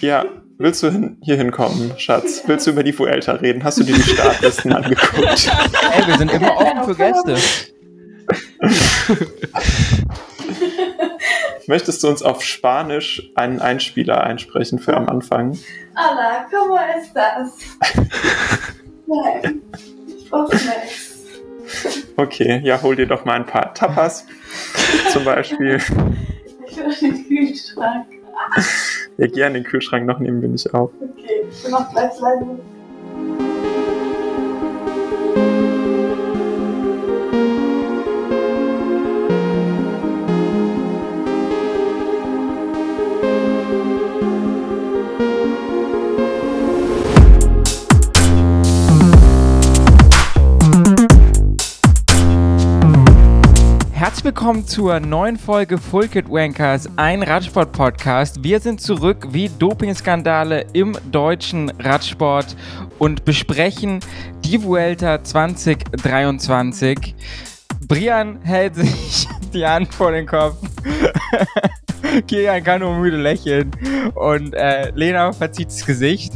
Ja, willst du hin, hier hinkommen, Schatz? Willst du über die Vuelta reden? Hast du dir die Startlisten angeguckt? Ey, wir sind immer offen für Gäste. Möchtest du uns auf Spanisch einen Einspieler einsprechen für am Anfang? Hola, ¿cómo estás? Nein, ich brauch nichts. Okay, ja, hol dir doch mal ein paar Tapas zum Beispiel. Ich will den Kühlschrank. Ja, gerne den Kühlschrank noch nehmen, bin ich auch. Okay, ich bin noch gleich leise. Willkommen zur neuen Folge Full Kit Wankers, ein Radsport-Podcast. Wir sind zurück wie Dopingskandale im deutschen Radsport und besprechen die Vuelta 2023. Brian hält sich die Hand vor den Kopf. Kilian kann nur müde lächeln und äh, Lena verzieht das Gesicht.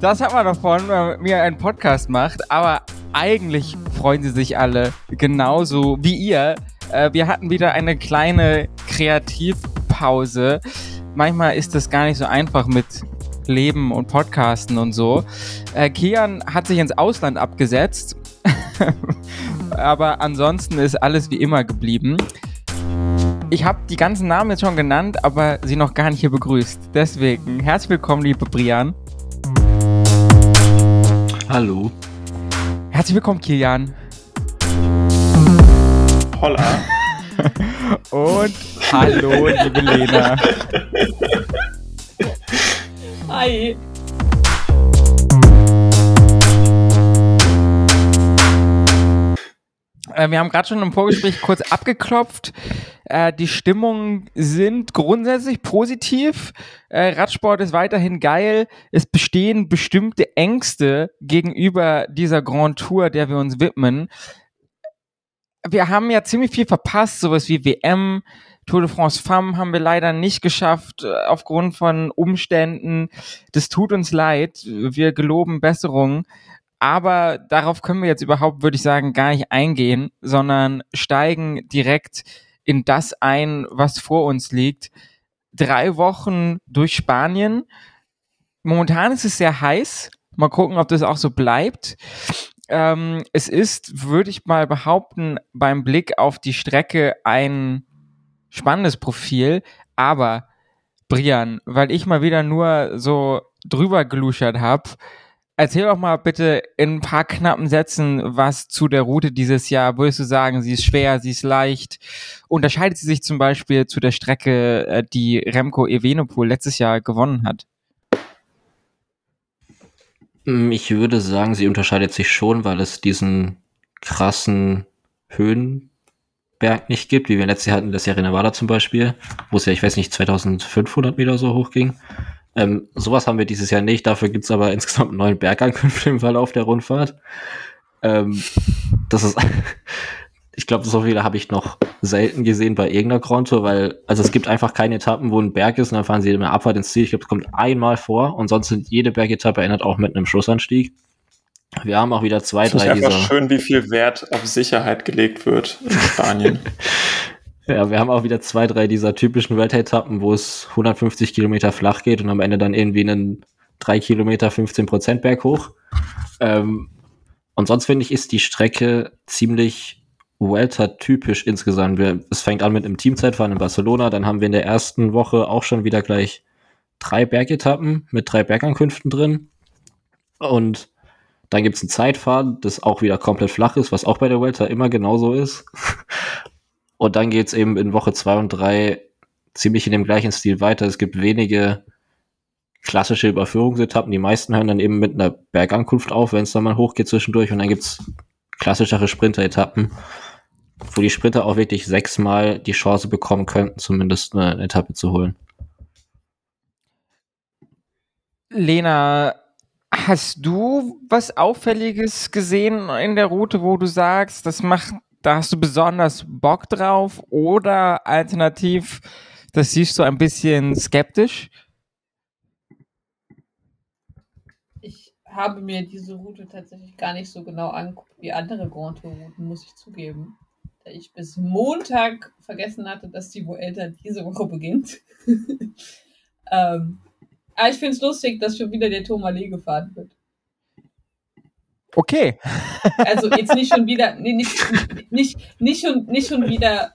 Das hat man davon, wenn man mit mir einen Podcast macht, aber eigentlich freuen sie sich alle genauso wie ihr. Äh, wir hatten wieder eine kleine Kreativpause. Manchmal ist das gar nicht so einfach mit Leben und Podcasten und so. Äh, Kian hat sich ins Ausland abgesetzt, aber ansonsten ist alles wie immer geblieben. Ich habe die ganzen Namen jetzt schon genannt, aber sie noch gar nicht hier begrüßt. Deswegen herzlich willkommen, liebe Brian. Hallo. Herzlich willkommen, Kilian. Holla. Und hallo, liebe Lena. Hi. Äh, wir haben gerade schon im Vorgespräch kurz abgeklopft. Äh, die Stimmungen sind grundsätzlich positiv. Äh, Radsport ist weiterhin geil. Es bestehen bestimmte Ängste gegenüber dieser Grand Tour, der wir uns widmen. Wir haben ja ziemlich viel verpasst, sowas wie WM, Tour de France Femme haben wir leider nicht geschafft äh, aufgrund von Umständen. Das tut uns leid. Wir geloben Besserung. Aber darauf können wir jetzt überhaupt, würde ich sagen, gar nicht eingehen, sondern steigen direkt in das ein, was vor uns liegt. Drei Wochen durch Spanien. Momentan ist es sehr heiß. Mal gucken, ob das auch so bleibt. Ähm, es ist, würde ich mal behaupten, beim Blick auf die Strecke ein spannendes Profil. Aber, Brian, weil ich mal wieder nur so drüber geluschert habe, Erzähl doch mal bitte in ein paar knappen Sätzen was zu der Route dieses Jahr. Würdest du sagen, sie ist schwer, sie ist leicht? Unterscheidet sie sich zum Beispiel zu der Strecke, äh, die Remco Evenepoel letztes Jahr gewonnen hat? Mm, Ich würde sagen, sie unterscheidet sich schon, weil es diesen krassen Höhenberg nicht gibt, wie wir letztes Jahr hatten, das Sierra Nevada zum Beispiel, wo es ja, ich weiß nicht, 2500 Meter so hoch ging. Ähm, sowas haben wir dieses Jahr nicht, dafür gibt's aber insgesamt neun Bergankünfte im Verlauf der Rundfahrt. Ähm, das ist, ich glaube, so viele habe ich noch selten gesehen bei irgendeiner Grand Tour, weil, also es gibt einfach keine Etappen, wo ein Berg ist und dann fahren sie immer Abfahrt ins Ziel. Ich glaube, es kommt einmal vor und sonst sind jede Bergetappe endet auch mit einem Schlussanstieg. Wir haben auch wieder zwei, Ich finde drei einfach dieser. schön, wie viel Wert auf Sicherheit gelegt wird in Spanien. Ja, wir haben auch wieder zwei, drei dieser typischen Weltetappen, wo es 150 Kilometer flach geht und am Ende dann irgendwie einen 3 Kilometer 15 Prozent Berg hoch. Ähm, und sonst finde ich, ist die Strecke ziemlich Welter-typisch insgesamt. Wir, es fängt an mit einem Teamzeitfahren in Barcelona, dann haben wir in der ersten Woche auch schon wieder gleich drei Bergetappen mit drei Bergankünften drin. Und dann gibt's ein Zeitfahren, das auch wieder komplett flach ist, was auch bei der Welter immer genauso ist. Und dann geht's eben in Woche zwei und drei ziemlich in dem gleichen Stil weiter. Es gibt wenige klassische Überführungsetappen. Die meisten hören dann eben mit einer Bergankunft auf, wenn es dann mal hochgeht zwischendurch. Und dann gibt's klassischere Sprinter-Etappen, wo die Sprinter auch wirklich sechsmal die Chance bekommen könnten, zumindest eine Etappe zu holen. Lena, hast du was Auffälliges gesehen in der Route, wo du sagst, das macht, da hast du besonders Bock drauf oder alternativ, das siehst du ein bisschen skeptisch? Ich habe mir diese Route tatsächlich gar nicht so genau angeguckt wie andere Grand Tour Routen, muss ich zugeben. Ich bis Montag vergessen hatte, dass die Vuelta diese Woche beginnt. ähm, aber ich finde es lustig, dass schon wieder der Tourmalet gefahren wird. Okay. Also jetzt nicht schon wieder, nee, nicht, nicht, nicht, schon, nicht schon wieder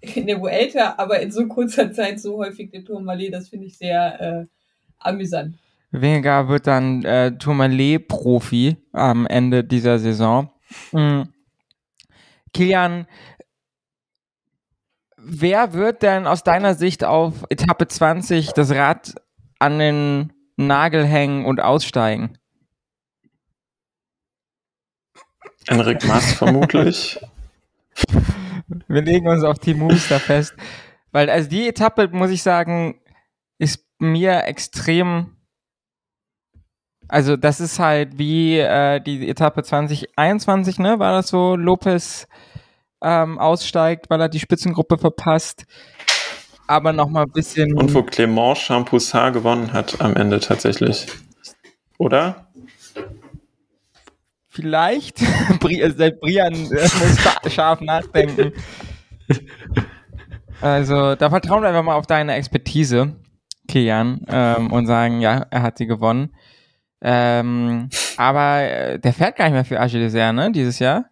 in der Vuelta, aber in so kurzer Zeit so häufig der Tourmalet, das finde ich sehr äh, amüsant. Weniger wird dann äh, Tourmalet-Profi am Ende dieser Saison. Mhm. Kilian, wer wird denn aus deiner Sicht auf Etappe 20 das Rad an den Nagel hängen und aussteigen? Enric Mas vermutlich. Wir legen uns auf Team Movistar fest. Weil, also die Etappe, muss ich sagen, ist mir extrem. Also, das ist halt wie äh, die Etappe 2021, ne? War das so? Lopez ähm, aussteigt, weil er die Spitzengruppe verpasst. Aber nochmal ein bisschen. Und wo Clément Champoussin gewonnen hat am Ende tatsächlich. Oder? Vielleicht. Brian äh, muss scharf nachdenken. Also, da vertrauen wir einfach mal auf deine Expertise, Kian, ähm, und sagen, ja, er hat sie gewonnen. Ähm, aber äh, der fährt gar nicht mehr für Agile ne, dieses Jahr.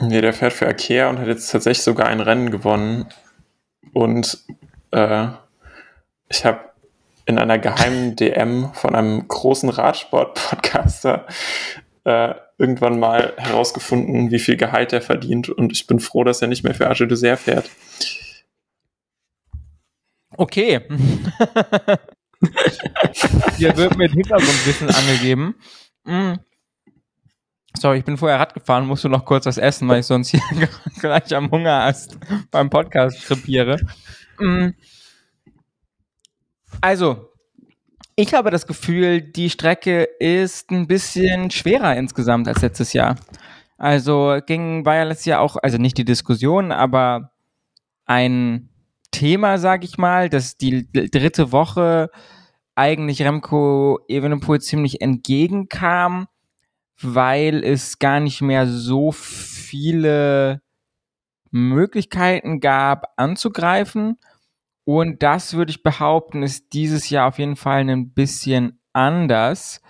Nee, der fährt für Akea und hat jetzt tatsächlich sogar ein Rennen gewonnen. Und äh, ich habe in einer geheimen DM von einem großen Radsport-Podcaster äh, irgendwann mal herausgefunden, wie viel Gehalt er verdient. Und ich bin froh, dass er nicht mehr für Arche Dessert fährt. Okay. Hier wird mit Hintergrundwissen angegeben. Mm. Sorry, ich bin vorher Rad gefahren, musste noch kurz was essen, weil ich sonst hier gleich am Hungerast beim Podcast krepiere. Mm. Also, ich habe das Gefühl, die Strecke ist ein bisschen schwerer insgesamt als letztes Jahr. Also ging war ja letztes Jahr auch, also nicht die Diskussion, aber ein Thema, sage ich mal, dass die dritte Woche eigentlich Remco Evenepoel ziemlich entgegenkam, weil es gar nicht mehr so viele Möglichkeiten gab anzugreifen. Und das würde ich behaupten, ist dieses Jahr auf jeden Fall ein bisschen anders.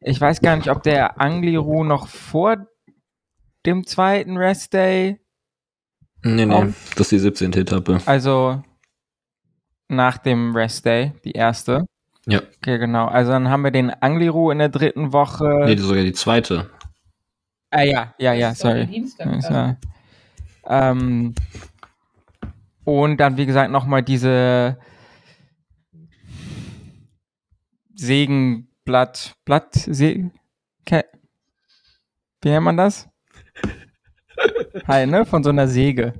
Ich weiß gar nicht, ob der Angliru noch vor dem zweiten Rest Day. Nee, nee, kommt. das ist die 17. Etappe. Also nach dem Rest Day, die erste. Ja. Okay, genau. Also dann haben wir den Angliru in der dritten Woche. Nee, sogar die zweite. Ah ja, ja, ja, sorry. Dienstag, ja. ähm, und dann, wie gesagt, nochmal diese Segenblatt, Blatt, Se wie nennt man das? Hi, ne? Von so einer Säge.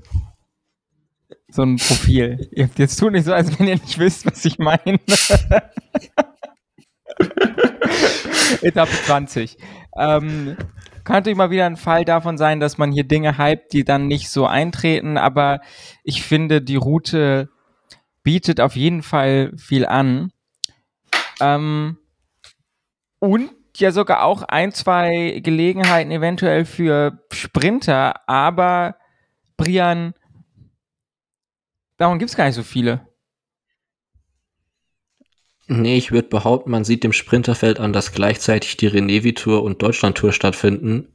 So ein Profil. Jetzt tut nicht so, als wenn ihr nicht wisst, was ich meine. Etappe 20. Ähm, kann natürlich mal wieder ein Fall davon sein, dass man hier Dinge hypt, die dann nicht so eintreten, aber ich finde, die Route bietet auf jeden Fall viel an. Ähm, und ja sogar auch ein, zwei Gelegenheiten eventuell für Sprinter, aber Brian, davon gibt es gar nicht so viele. Nee, ich würde behaupten, man sieht dem Sprinterfeld an, dass gleichzeitig die Renevi-Tour und Deutschland-Tour stattfinden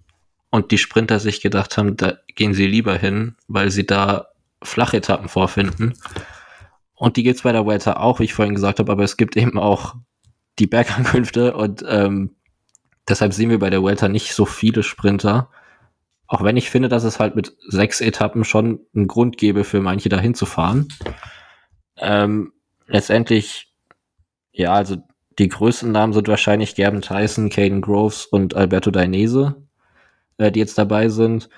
und die Sprinter sich gedacht haben, da gehen sie lieber hin, weil sie da Flachetappen vorfinden. Und die gibt's bei der Welter auch, wie ich vorhin gesagt habe, aber es gibt eben auch die Bergankünfte und ähm, deshalb sehen wir bei der Welter nicht so viele Sprinter. Auch wenn ich finde, dass es halt mit sechs Etappen schon einen Grund gäbe, für manche dahin zu fahren. Ähm, letztendlich ja, also die größten Namen sind wahrscheinlich Gerben Tyson, Caden Groves und Alberto Dainese, äh, die jetzt dabei sind.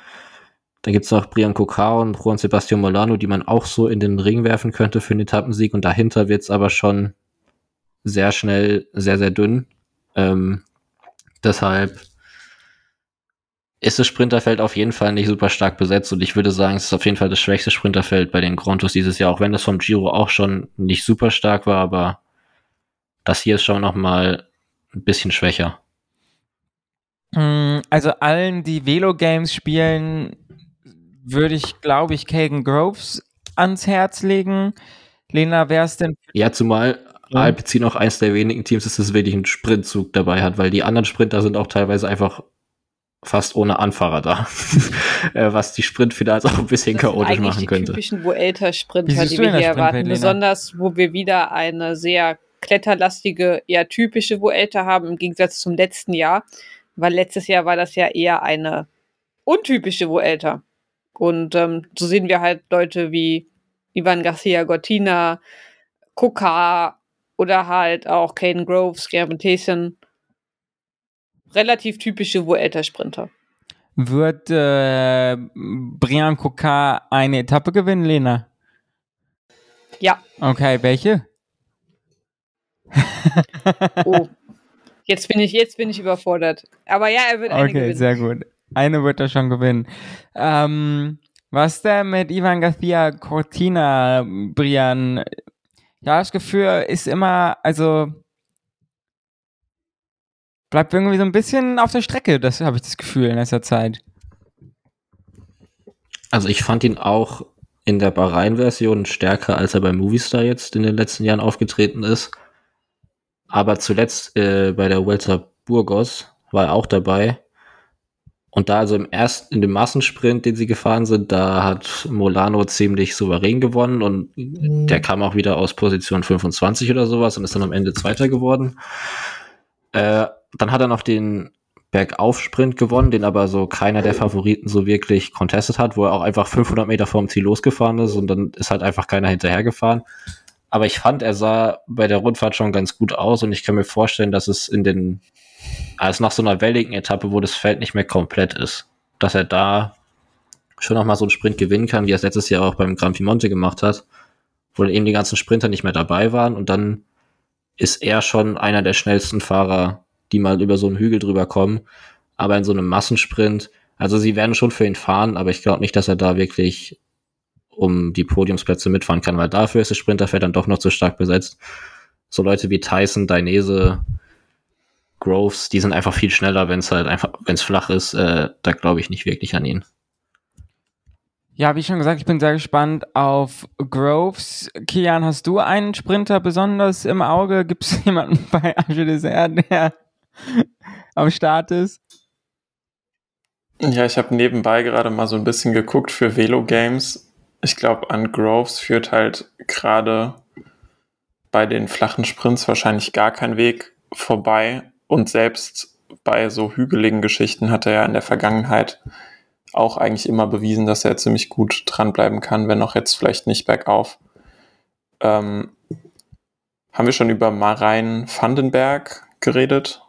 Dann gibt's noch Brian Cocao und Juan Sebastian Molano, die man auch so in den Ring werfen könnte für einen Etappensieg. Und dahinter wird's aber schon sehr schnell, sehr, sehr dünn. Ähm, deshalb ist das Sprinterfeld auf jeden Fall nicht super stark besetzt und ich würde sagen, es ist auf jeden Fall das schwächste Sprinterfeld bei den Grontos dieses Jahr, auch wenn das vom Giro auch schon nicht super stark war, aber das hier ist schon nochmal ein bisschen schwächer. Mm, Also allen, die Velo-Games spielen, würde ich, glaube ich, Kagan Groves ans Herz legen. Lena, wer ist denn? Ja, zumal. Alpecin auch eins der wenigen Teams ist, das wirklich einen Sprintzug dabei hat, weil die anderen Sprinter sind auch teilweise einfach fast ohne Anfahrer da. Äh, was die Sprintfinals auch ein bisschen Das sind chaotisch eigentlich machen die könnte. typischen Vuelta-Sprinter, siehst die du wir denn das hier erwarten. Lena? Besonders, wo wir wieder eine sehr kletterlastige, eher typische Vuelta haben, im Gegensatz zum letzten Jahr. Weil letztes Jahr war das ja eher eine untypische Vuelta. Und ähm, so sehen wir halt Leute wie Ivan Garcia Gortina, Kokar oder halt auch Caden Groves, Gavin Thiessen. Relativ typische Vuelta-Sprinter. Wird äh, Brian Kokar eine Etappe gewinnen, Lena? Ja, Okay, welche? oh. Jetzt bin ich, jetzt bin ich überfordert. Aber ja, er wird eine Okay, gewinnen. sehr gut. Eine wird er schon gewinnen. Ähm, was denn mit Ivan Garcia Cortina, Brian? Ja, das Gefühl ist immer, also bleibt irgendwie so ein bisschen auf der Strecke, das habe ich das Gefühl in letzter Zeit. Also ich fand ihn auch in der Bahrain-Version stärker, als er bei Movistar jetzt in den letzten Jahren aufgetreten ist. Aber zuletzt äh, bei der Vuelta Burgos war er auch dabei. Und da also im ersten, in dem Massensprint, den sie gefahren sind, da hat Molano ziemlich souverän gewonnen und der kam auch wieder aus Position 25 oder sowas und ist dann am Ende Zweiter geworden. Äh, dann hat er noch den Bergaufsprint gewonnen, den aber so keiner der Favoriten so wirklich contestet hat, wo er auch einfach 500 Meter vorm Ziel losgefahren ist und dann ist halt einfach keiner hinterhergefahren. Aber ich fand, er sah bei der Rundfahrt schon ganz gut aus und ich kann mir vorstellen, dass es in den, als nach so einer welligen Etappe, wo das Feld nicht mehr komplett ist, dass er da schon noch mal so einen Sprint gewinnen kann, wie er es letztes Jahr auch beim Gran Piemonte gemacht hat, wo eben die ganzen Sprinter nicht mehr dabei waren und dann ist er schon einer der schnellsten Fahrer, die mal über so einen Hügel drüber kommen. Aber in so einem Massensprint, also sie werden schon für ihn fahren, aber ich glaube nicht, dass er da wirklich um die Podiumsplätze mitfahren kann, weil dafür ist das Sprinterfeld dann doch noch zu stark besetzt. So Leute wie Tyson, Dainese, Groves, die sind einfach viel schneller, wenn es halt einfach, wenn es flach ist, äh, da glaube ich nicht wirklich an ihn. Ja, wie schon gesagt, ich bin sehr gespannt auf Groves. Kian, hast du einen Sprinter besonders im Auge? Gibt es jemanden bei Arche Dessert, der am Start ist? Ja, ich habe nebenbei gerade mal so ein bisschen geguckt für Velo-Games. Ich glaube, an Groves führt halt gerade bei den flachen Sprints wahrscheinlich gar kein Weg vorbei. Und selbst bei so hügeligen Geschichten hat er ja in der Vergangenheit auch eigentlich immer bewiesen, dass er ziemlich gut dranbleiben kann, wenn auch jetzt vielleicht nicht bergauf. Ähm, haben wir schon über Marein Vandenberg geredet?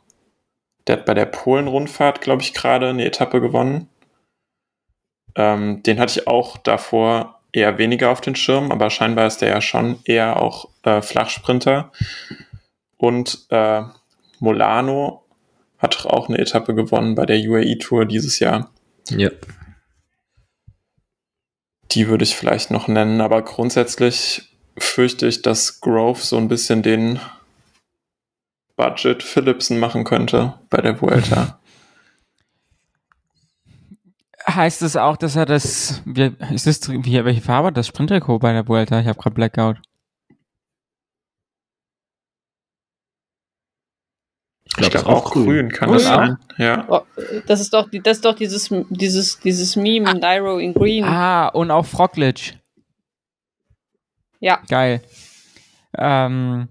Der hat bei der Polen-Rundfahrt, glaube ich, gerade eine Etappe gewonnen. Ähm, den hatte ich auch davor eher weniger auf den Schirm, aber scheinbar ist der ja schon eher auch äh, Flachsprinter. Und äh, Molano hat doch auch eine Etappe gewonnen bei der UAE-Tour dieses Jahr. Ja. Die würde ich vielleicht noch nennen, aber grundsätzlich fürchte ich, dass Grove so ein bisschen den Budget Philipsen machen könnte bei der Vuelta. Heißt es auch, dass er das, wie, ist das, wie, welche Farbe hat das Sprinttrikot bei der Vuelta? Ich habe gerade Blackout. Ich glaube, glaub, auch grün, kann das Grün? sein. Ja. Oh, das ist doch, das ist doch dieses, dieses, dieses Meme, Nairo in Green. Ah, und auch Froglic. Ja. Geil. Ähm,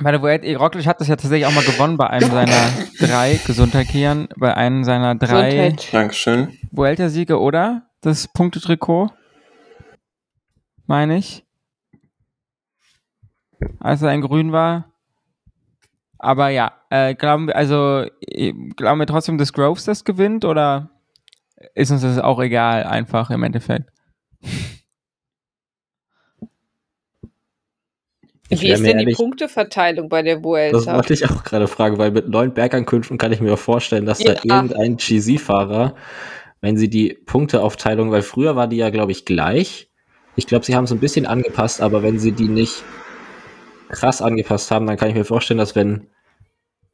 der Vuelta, Roglic hat das ja tatsächlich auch mal gewonnen bei einem seiner drei, Gesundheit Kian, bei einem seiner drei. Dankeschön. Vuelta-Siege, oder? Das Punktetrikot? Meine ich. Als er in Grün war. Aber ja, äh, glauben wir, also, äh, glauben wir trotzdem, dass Groves das gewinnt oder ist uns das auch egal, einfach im Endeffekt? Ich Wie ist denn die ehrlich- Punkteverteilung bei der Das Vuelta? wollte ich auch gerade fragen, weil mit neun Bergankünften kann ich mir vorstellen, dass da Ja. irgendein GZ-Fahrer, wenn sie die Punkteaufteilung, weil früher war die ja, glaube ich, gleich. Ich glaube, sie haben es ein bisschen angepasst, aber wenn sie die nicht krass angepasst haben, dann kann ich mir vorstellen, dass wenn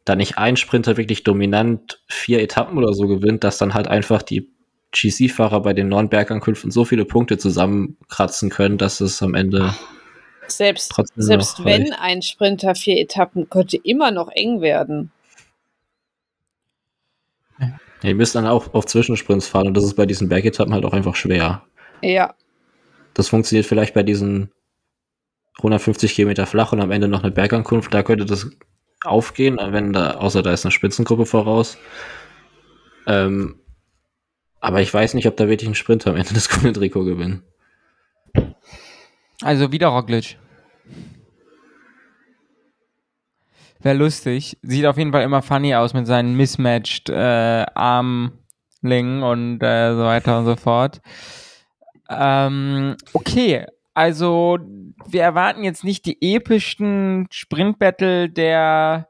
da nicht ein Sprinter wirklich dominant vier Etappen oder so gewinnt, dass dann halt einfach die GC-Fahrer bei den neuen Bergankünften so viele Punkte zusammenkratzen können, dass es am Ende Selbst, Trotzdem selbst wenn reicht. ein Sprinter vier Etappen, könnte immer noch eng werden. Ja, die müssen dann auch auf Zwischensprints fahren und das ist bei diesen Bergetappen halt auch einfach schwer. Ja, Das funktioniert vielleicht bei diesen 150 Kilometer flach und am Ende noch eine Bergankunft, da könnte das aufgehen, wenn da, außer da ist eine Spitzengruppe voraus. Ähm, aber ich weiß nicht, ob da wirklich ein Sprinter am Ende das grüne Trikot gewinnt. Also wieder Roglic. Wäre lustig. Sieht auf jeden Fall immer funny aus mit seinen mismatched äh, Armlingen und äh, so weiter und so fort. Ähm, okay, also wir erwarten jetzt nicht die epischsten Sprintbattle der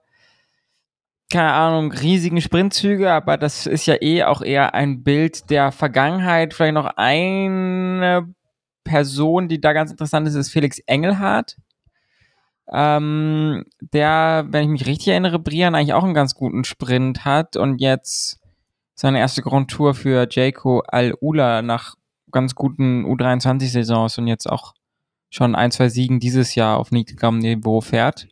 keine Ahnung, riesigen Sprintzüge, aber das ist ja eh auch eher ein Bild der Vergangenheit. Vielleicht noch eine Person, die da ganz interessant ist, ist Felix Engelhardt. Ähm, der, wenn ich mich richtig erinnere, Brian eigentlich auch einen ganz guten Sprint hat und jetzt seine erste Grand Tour für Jaco Al-Ula nach ganz guten U23-Saisons und jetzt auch schon ein, zwei Siegen dieses Jahr auf niedrigem Niveau fährt.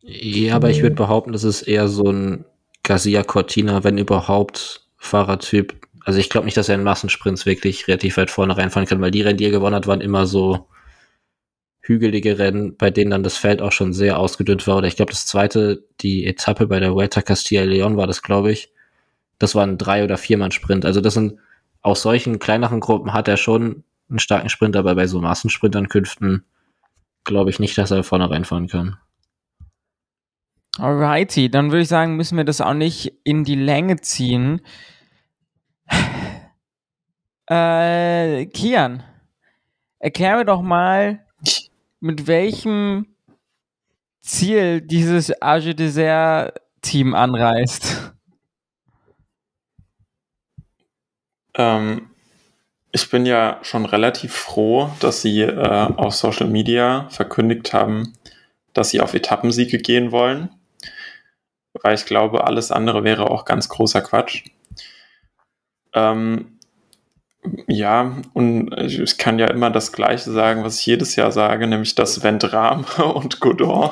Ja, aber ich würde behaupten, das ist eher so ein Garcia Cortina, wenn überhaupt, Fahrertyp. Also ich glaube nicht, dass er in Massensprints wirklich relativ weit vorne reinfahren kann, weil die Rennen, die er gewonnen hat, waren immer so hügelige Rennen, bei denen dann das Feld auch schon sehr ausgedünnt war. Oder ich glaube, das zweite, die Etappe bei der Vuelta Castilla y León war das, glaube ich. Das war ein Drei- oder Viermann-Sprint. Also das sind aus solchen kleineren Gruppen hat er schon einen starken Sprint, aber bei so Massensprint-Ankünften glaube ich nicht, dass er vorne reinfahren kann. Alrighty, dann würde ich sagen, müssen wir das auch nicht in die Länge ziehen. Äh, Kian, erklär mir doch mal, mit welchem Ziel dieses Age Dessert Team anreist. Ähm, ich bin ja schon relativ froh, dass sie äh, auf Social Media verkündigt haben, dass sie auf Etappensiege gehen wollen. Weil ich glaube, alles andere wäre auch ganz großer Quatsch. Ähm, ja, und ich kann ja immer das Gleiche sagen, was ich jedes Jahr sage, nämlich dass Vendrame und Godon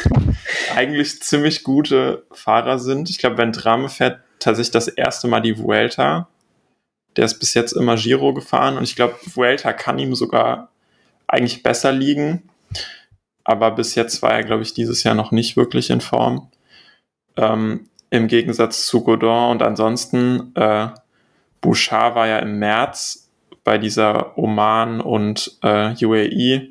eigentlich ziemlich gute Fahrer sind. Ich glaube, Vendrame fährt tatsächlich das erste Mal die Vuelta. Der ist bis jetzt immer Giro gefahren und ich glaube, Vuelta kann ihm sogar eigentlich besser liegen. Aber bis jetzt war er, glaube ich, dieses Jahr noch nicht wirklich in Form. Ähm, Im Gegensatz zu Godon und ansonsten, äh, Bouchard war ja im März bei dieser Oman und äh, UAE,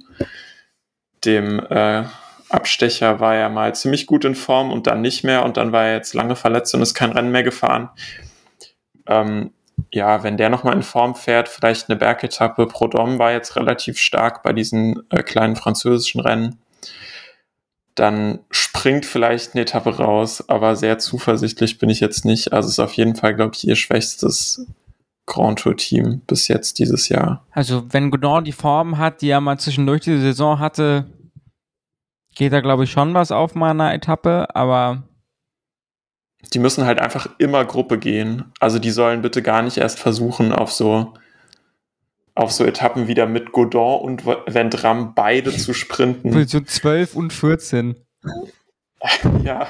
dem äh, Abstecher, war er mal ziemlich gut in Form und dann nicht mehr und dann war er jetzt lange verletzt und ist kein Rennen mehr gefahren. Ähm, ja, wenn der nochmal in Form fährt, vielleicht eine Bergetappe. Prodom war jetzt relativ stark bei diesen äh, kleinen französischen Rennen. Dann springt vielleicht eine Etappe raus, aber sehr zuversichtlich bin ich jetzt nicht. Also ist auf jeden Fall, glaube ich, ihr schwächstes Grand Tour Team bis jetzt dieses Jahr. Also, wenn Godon die Form hat, die er mal zwischendurch die Saison hatte, geht da, glaube ich, schon was auf meiner Etappe, aber Die müssen halt einfach immer Gruppe gehen. Also die sollen bitte gar nicht erst versuchen, auf so auf so Etappen wieder mit Godon und Vendram beide zu sprinten. Position 12 und 14. ja,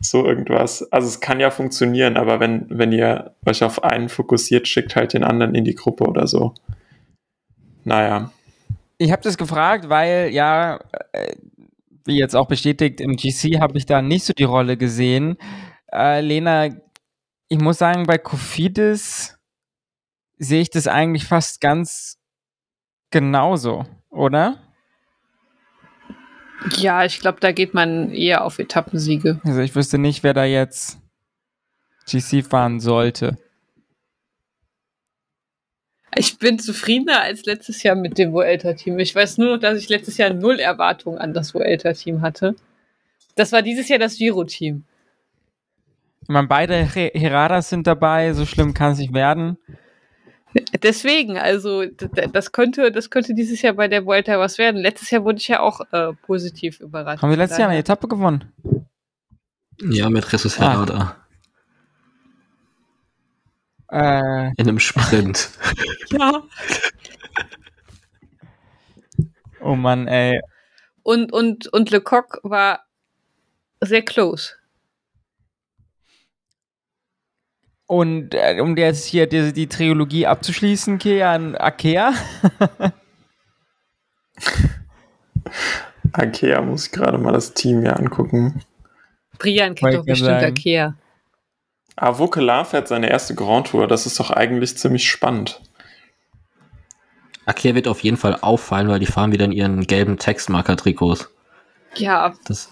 so irgendwas. Also es kann ja funktionieren, aber wenn, wenn ihr euch auf einen fokussiert, schickt halt den anderen in die Gruppe oder so. Naja. Ich habe das gefragt, weil ja, äh, wie jetzt auch bestätigt, im GC habe ich da nicht so die Rolle gesehen. Äh, Lena, ich muss sagen, bei Kofidis sehe ich das eigentlich fast ganz genauso, oder? Ja, ich glaube, da geht man eher auf Etappensiege. Also ich wüsste nicht, wer da jetzt GC fahren sollte. Ich bin zufriedener als letztes Jahr mit dem Vuelta-Team. Ich weiß nur noch, dass ich letztes Jahr null Erwartungen an das Vuelta-Team hatte. Das war dieses Jahr das Giro-Team. Ich meine, beide Her- Heradas sind dabei, so schlimm kann es nicht werden. Deswegen, also das könnte, das könnte dieses Jahr bei der Vuelta was werden. Letztes Jahr wurde ich ja auch äh, positiv überrascht. Haben wir letztes Jahr eine Etappe gewonnen? Ja, mit Jesus Ah. Herrada. Äh, In einem Sprint. Ja. oh Mann, ey. Und, und, und Lecoq war sehr close. Und äh, um jetzt hier die, die Trilogie abzuschließen, Kian Akea. Akea muss ich gerade mal das Team hier angucken. Brian kennt doch bestimmt sagen. Akea. Ah, fährt seine erste Grand Tour. Das ist doch eigentlich ziemlich spannend. Akea wird auf jeden Fall auffallen, weil die fahren wieder in ihren gelben Textmarker-Trikots. Ja, Das,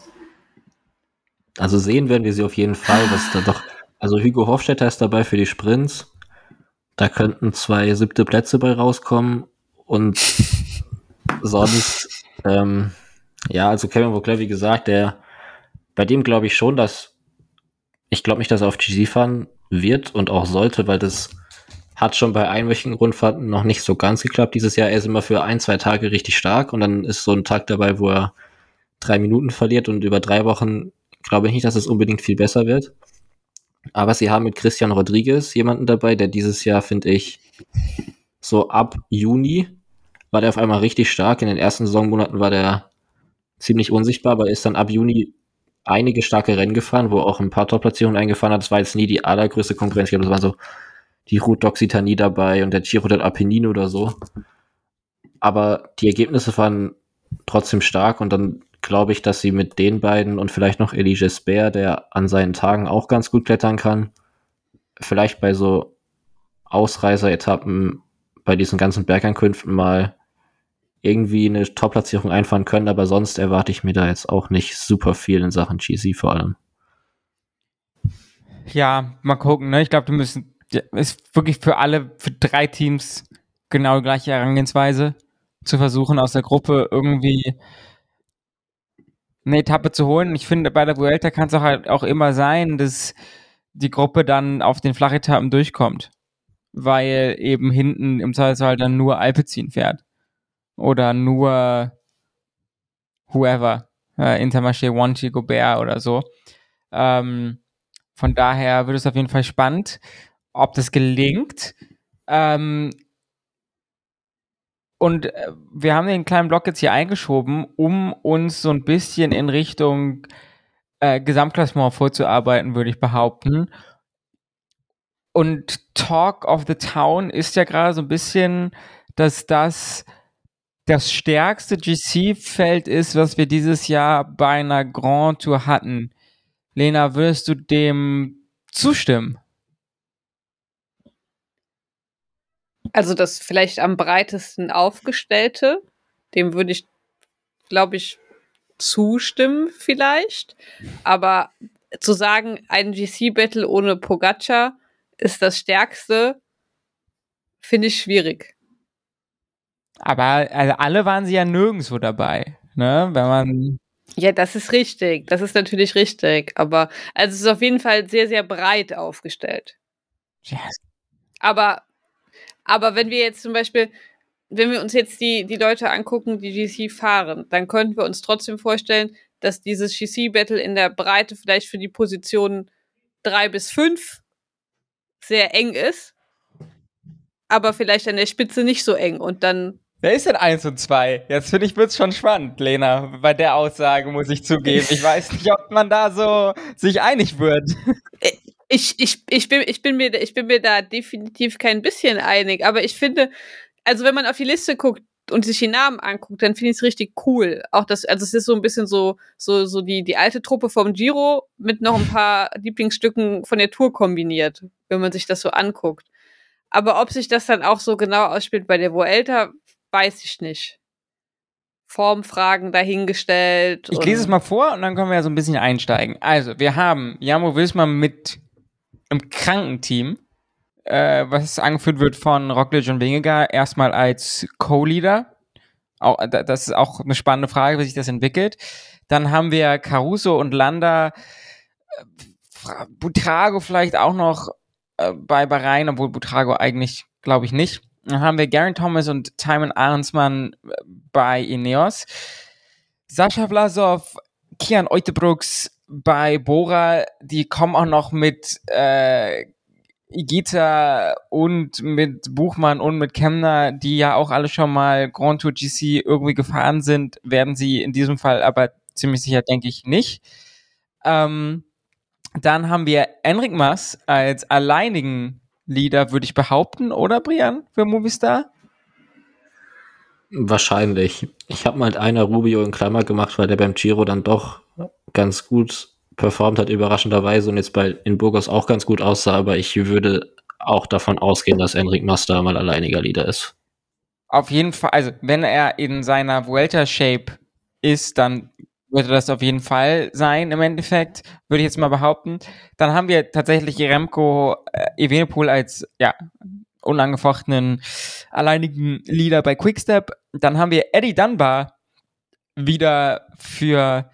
also sehen werden wir sie auf jeden Fall, was da doch, also Hugo Hofstetter ist dabei für die Sprints. Da könnten zwei siebte Plätze bei rauskommen und sonst, ähm, ja, also Kevin Vauclair, wie gesagt, der, bei dem glaube ich schon, dass, ich glaube nicht, dass er auf GC fahren wird und auch sollte, weil das hat schon bei einwöchigen Rundfahrten noch nicht so ganz geklappt dieses Jahr. Er ist immer für ein, zwei Tage richtig stark und dann ist so ein Tag dabei, wo er drei Minuten verliert und über drei Wochen glaube ich nicht, dass es unbedingt viel besser wird. Aber sie haben mit Christian Rodriguez jemanden dabei, der dieses Jahr, finde ich, so ab Juni war der auf einmal richtig stark. In den ersten Saisonmonaten war der ziemlich unsichtbar, aber ist dann ab Juni einige starke Rennen gefahren, wo er auch ein paar Top-Platzierungen eingefahren hat. Das war jetzt nie die allergrößte Konkurrenz. Ich glaube, das waren so die Route d'Occitanie dabei und der Giro del Apennino oder so. Aber die Ergebnisse waren trotzdem stark und dann glaube ich, dass sie mit den beiden und vielleicht noch Elie Speer, der an seinen Tagen auch ganz gut klettern kann, vielleicht bei so Ausreißer-Etappen bei diesen ganzen Bergankünften mal irgendwie eine Top-Platzierung einfahren können, aber sonst erwarte ich mir da jetzt auch nicht super viel in Sachen GC vor allem. Ja, mal gucken, ne? Ich glaube, wir müssen, ist wirklich für alle, für drei Teams genau die gleiche Herangehensweise zu versuchen, aus der Gruppe irgendwie eine Etappe zu holen. Ich finde, bei der Vuelta kann es auch halt auch immer sein, dass die Gruppe dann auf den Flachetappen durchkommt. Weil eben hinten im Zweifelsfall dann nur Alpecin fährt. Oder nur whoever. Äh, Intermarché, Wanty, Gobert oder so. Ähm, von daher wird es auf jeden Fall spannend, ob das gelingt. Ähm, und äh, wir haben den kleinen Block jetzt hier eingeschoben, um uns so ein bisschen in Richtung äh, Gesamtklassement vorzuarbeiten, würde ich behaupten. Und Talk of the Town ist ja gerade so ein bisschen, dass das das stärkste GC-Feld ist, was wir dieses Jahr bei einer Grand Tour hatten. Lena, würdest du dem zustimmen? Also das vielleicht am breitesten aufgestellte, dem würde ich, glaube ich, zustimmen vielleicht. Aber zu sagen, ein GC-Battle ohne Pogacar ist das stärkste, finde ich schwierig. Aber also alle waren sie ja nirgendwo dabei, ne? Wenn man Ja, das ist richtig. Das ist natürlich richtig. Aber also es ist auf jeden Fall sehr, sehr breit aufgestellt. ja, Aber, aber wenn wir jetzt zum Beispiel, wenn wir uns jetzt die, die Leute angucken, die GC fahren, dann könnten wir uns trotzdem vorstellen, dass dieses GC-Battle in der Breite vielleicht für die Positionen drei bis fünf sehr eng ist, aber vielleicht an der Spitze nicht so eng. Und dann, Wer ist denn eins und zwei? Jetzt finde ich, wird's schon spannend, Lena. Bei der Aussage muss ich zugeben. Ich weiß nicht, ob man da so sich einig wird. Ich, ich, ich, bin, ich, bin mir, ich bin mir da definitiv kein bisschen einig, aber ich finde, also wenn man auf die Liste guckt und sich die Namen anguckt, dann finde ich es richtig cool. Auch das, also es ist so ein bisschen so, so, so die, die alte Truppe vom Giro mit noch ein paar Lieblingsstücken von der Tour kombiniert, wenn man sich das so anguckt. Aber ob sich das dann auch so genau ausspielt bei der Vuelta, weiß ich nicht. Formfragen dahingestellt. Ich lese es mal vor und dann können wir ja so ein bisschen einsteigen. Also, wir haben Jamo Wismar mit einem kranken Team, äh, was angeführt wird von Roglic und Wingegaard, erstmal als Co-Leader. Auch, da- das ist auch eine spannende Frage, wie sich das entwickelt. Dann haben wir Caruso und Landa, äh, Butrago vielleicht auch noch äh, bei Bahrain, obwohl Butrago eigentlich, glaube ich, nicht. Dann haben wir Garen Thomas und Timon Ahrensmann äh, bei Ineos. Sascha Vlasov, Kian Eutebrooks bei Bora, die kommen auch noch mit äh, Igita und mit Buchmann und mit Kemner, die ja auch alle schon mal Grand Tour GC irgendwie gefahren sind, werden sie in diesem Fall aber ziemlich sicher, denke ich, nicht. Ähm, dann haben wir Enric Mas als alleinigen Leader, würde ich behaupten, oder Brian, für Movistar? Wahrscheinlich. Ich habe mal einer Rubio in Klammer gemacht, weil der beim Giro dann doch ganz gut performt hat, überraschenderweise, und jetzt bei in Burgos auch ganz gut aussah, aber ich würde auch davon ausgehen, dass Enric Master mal alleiniger Leader ist. Auf jeden Fall, also wenn er in seiner Vuelta-Shape ist, dann würde das auf jeden Fall sein im Endeffekt, würde ich jetzt mal behaupten. Dann haben wir tatsächlich Remco äh, Evenepoel als ja, unangefochtenen alleinigen Leader bei Quickstep. Dann haben wir Eddie Dunbar wieder für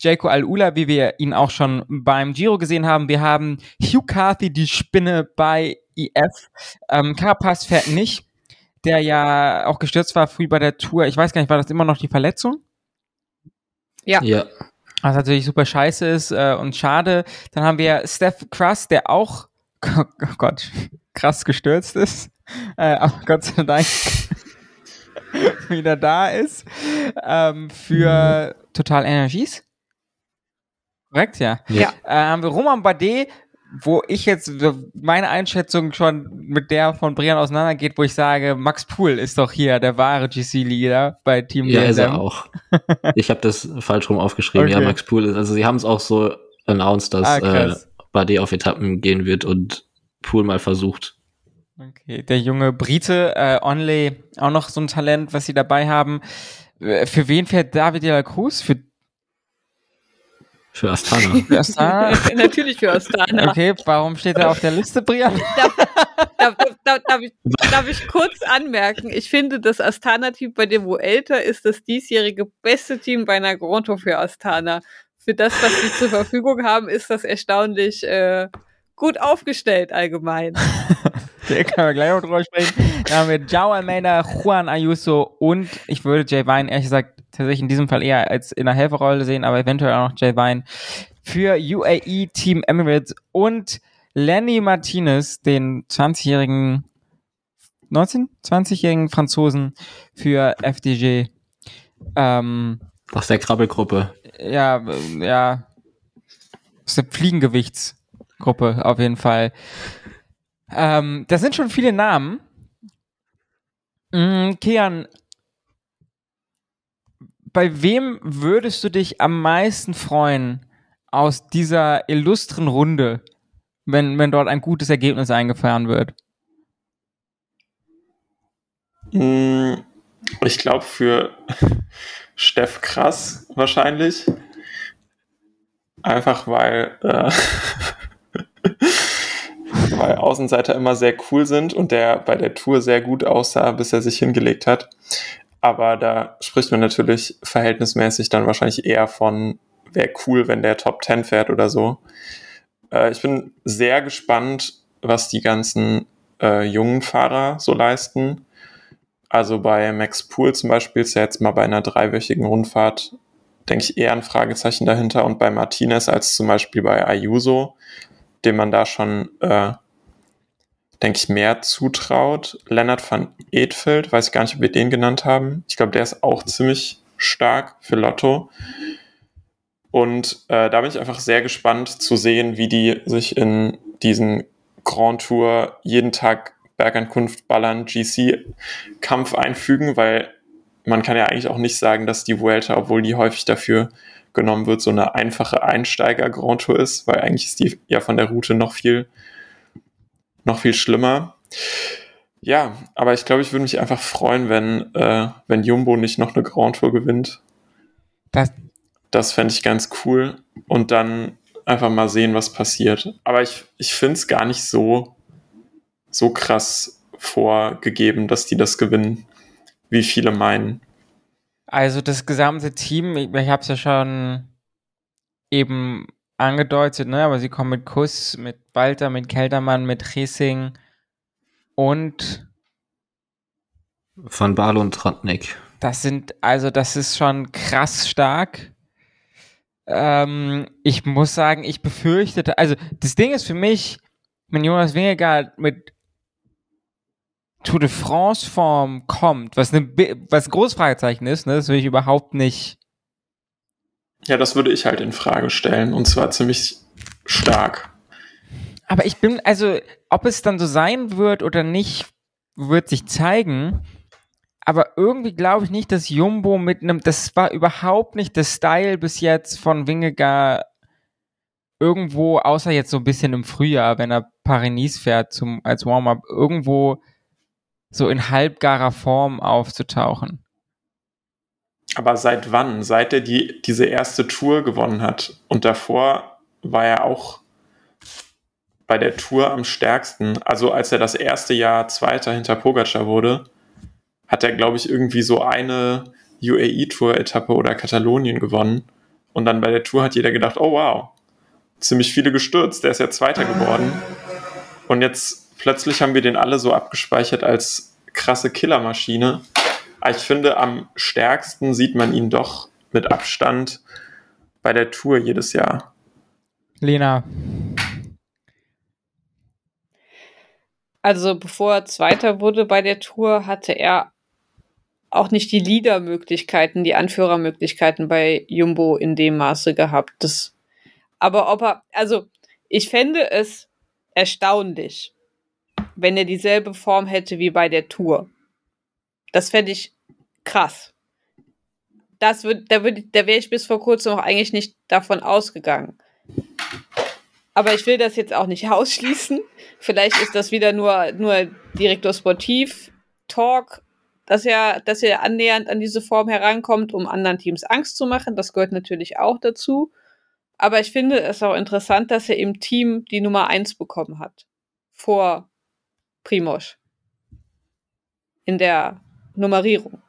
Jaco Al-Ula, wie wir ihn auch schon beim Giro gesehen haben. Wir haben Hugh Carthy, die Spinne bei IF. Ähm, Carapaz fährt nicht, der ja auch gestürzt war früh bei der Tour. Ich weiß gar nicht, war das immer noch die Verletzung? Ja. Ja. Was natürlich super scheiße ist äh, und schade. Dann haben wir Steph Krass, der auch, oh Gott, krass gestürzt ist. Äh, aber Gott sei Dank wieder da ist. Ähm, für Total Energies. Korrekt, ja. Ja. Äh, haben wir Roman Bardet, wo ich jetzt meine Einschätzung schon mit der von Brian auseinandergeht, wo ich sage, Max Pool ist doch hier der wahre GC-Leader bei Team Ja, ist er DSM. auch. Ich habe das falsch rum aufgeschrieben. Okay. Ja, Max Pool ist, also sie haben es auch so announced, dass Ah, äh. Bardet auf Etappen gehen wird und Pool mal versucht. Okay, der junge Brite, äh, Onley, auch noch so ein Talent, was sie dabei haben. Äh, Für wen fährt David de la Cruz? Für, Für Astana. für Astana? Natürlich für Astana. Okay, warum steht er auf der Liste, Brian? Darf, darf, darf, darf, ich, darf ich kurz anmerken? Ich finde, das Astana-Team bei dem Vuelta ist das diesjährige beste Team bei einer Grand Tour für Astana. Für das, was sie zur Verfügung haben, ist das erstaunlich äh, gut aufgestellt allgemein. Der kann man gleich noch drüber sprechen. Dann haben wir Joao Almeida, Juan Ayuso und ich würde Jay Vine ehrlich gesagt tatsächlich in diesem Fall eher als in der Helferrolle sehen, aber eventuell auch noch Jay Vine für UAE Team Emirates und Lenny Martinez, den 20-jährigen 19, 20-jährigen Franzosen für FDG. Ähm, Aus der Krabbelgruppe. ja, ja, aus der Fliegengewichtsgruppe auf jeden Fall. Ähm, das sind schon viele Namen. Mm, Kian, bei wem würdest du dich am meisten freuen aus dieser illustren Runde, wenn, wenn dort ein gutes Ergebnis eingefahren wird? Mm, Ich glaube für Steff Krass wahrscheinlich. Einfach weil, äh, weil Außenseiter immer sehr cool sind und der bei der Tour sehr gut aussah, bis er sich hingelegt hat. Aber da spricht man natürlich verhältnismäßig dann wahrscheinlich eher von, wäre cool, wenn der Top 10 fährt oder so. Äh, ich bin sehr gespannt, was die ganzen äh, jungen Fahrer so leisten. Also bei Max Pool zum Beispiel ist ja jetzt mal bei einer dreiwöchigen Rundfahrt, denke ich, eher ein Fragezeichen dahinter. Und bei Martinez als zum Beispiel bei Ayuso, dem man da schon, äh, denke ich, mehr zutraut. Lennart van Edfeld, weiß ich gar nicht, ob wir den genannt haben. Ich glaube, der ist auch ziemlich stark für Lotto. Und äh, da bin ich einfach sehr gespannt zu sehen, wie die sich in diesen Grand Tour jeden Tag Bergankunft ballern GC-Kampf einfügen, weil man kann ja eigentlich auch nicht sagen, dass die Vuelta, obwohl die häufig dafür genommen wird, so eine einfache Einsteiger-Grand Tour ist, weil eigentlich ist die ja von der Route noch viel, noch viel schlimmer. Ja, aber ich glaube, ich würde mich einfach freuen, wenn, äh, wenn Jumbo nicht noch eine Grand Tour gewinnt. Das, Das fände ich ganz cool. Und dann einfach mal sehen, was passiert. Aber ich, ich finde es gar nicht so, so krass vorgegeben, dass die das gewinnen, wie viele meinen. Also das gesamte Team, ich, ich habe es ja schon eben angedeutet, ne? Aber sie kommen mit Kuss, mit Walter, mit Keltermann, mit Racing und Van Baal und Trantnik. das sind, also das ist schon krass stark. Ähm, ich muss sagen, ich befürchtete, also das Ding ist für mich, wenn Jonas Wingegaard mit Tour de France Form kommt, was, eine, was ein großes Fragezeichen ist, ne, das will ich überhaupt nicht Ja, das würde ich halt in Frage stellen und zwar ziemlich stark. Aber ich bin, also, ob es dann so sein wird oder nicht, wird sich zeigen. Aber irgendwie glaube ich nicht, dass Jumbo mit einem, das war überhaupt nicht der Style bis jetzt von Wingegar irgendwo, außer jetzt so ein bisschen im Frühjahr, wenn er Paris fährt zum, als Warm-up, irgendwo so in halbgarer Form aufzutauchen. Aber seit wann? Seit er die, diese erste Tour gewonnen hat. Und davor war er auch bei der Tour am stärksten. Also als er das erste Jahr Zweiter hinter Pogacar wurde, hat er, glaube ich, irgendwie so eine UAE-Tour-Etappe oder Katalonien gewonnen. Und dann bei der Tour hat jeder gedacht, oh wow, ziemlich viele gestürzt, der ist ja Zweiter geworden. Und jetzt plötzlich haben wir den alle so abgespeichert als krasse Killermaschine. Aber ich finde, am stärksten sieht man ihn doch mit Abstand bei der Tour jedes Jahr. Lena, Also bevor er Zweiter wurde bei der Tour, hatte er auch nicht die Leader-Möglichkeiten, die Anführermöglichkeiten bei Jumbo in dem Maße gehabt. Das, aber ob er, also ich fände es erstaunlich, wenn er dieselbe Form hätte wie bei der Tour. Das fände ich krass. Das würd, da, würd, da wäre ich bis vor kurzem auch eigentlich nicht davon ausgegangen. Aber ich will das jetzt auch nicht ausschließen. Vielleicht ist das wieder nur, nur Direktor Sportiv Talk, dass er, dass er annähernd an diese Form herankommt, um anderen Teams Angst zu machen. Das gehört natürlich auch dazu. Aber ich finde es auch interessant, dass er im Team die Nummer eins bekommen hat. Vor Primosch. In der Nummerierung.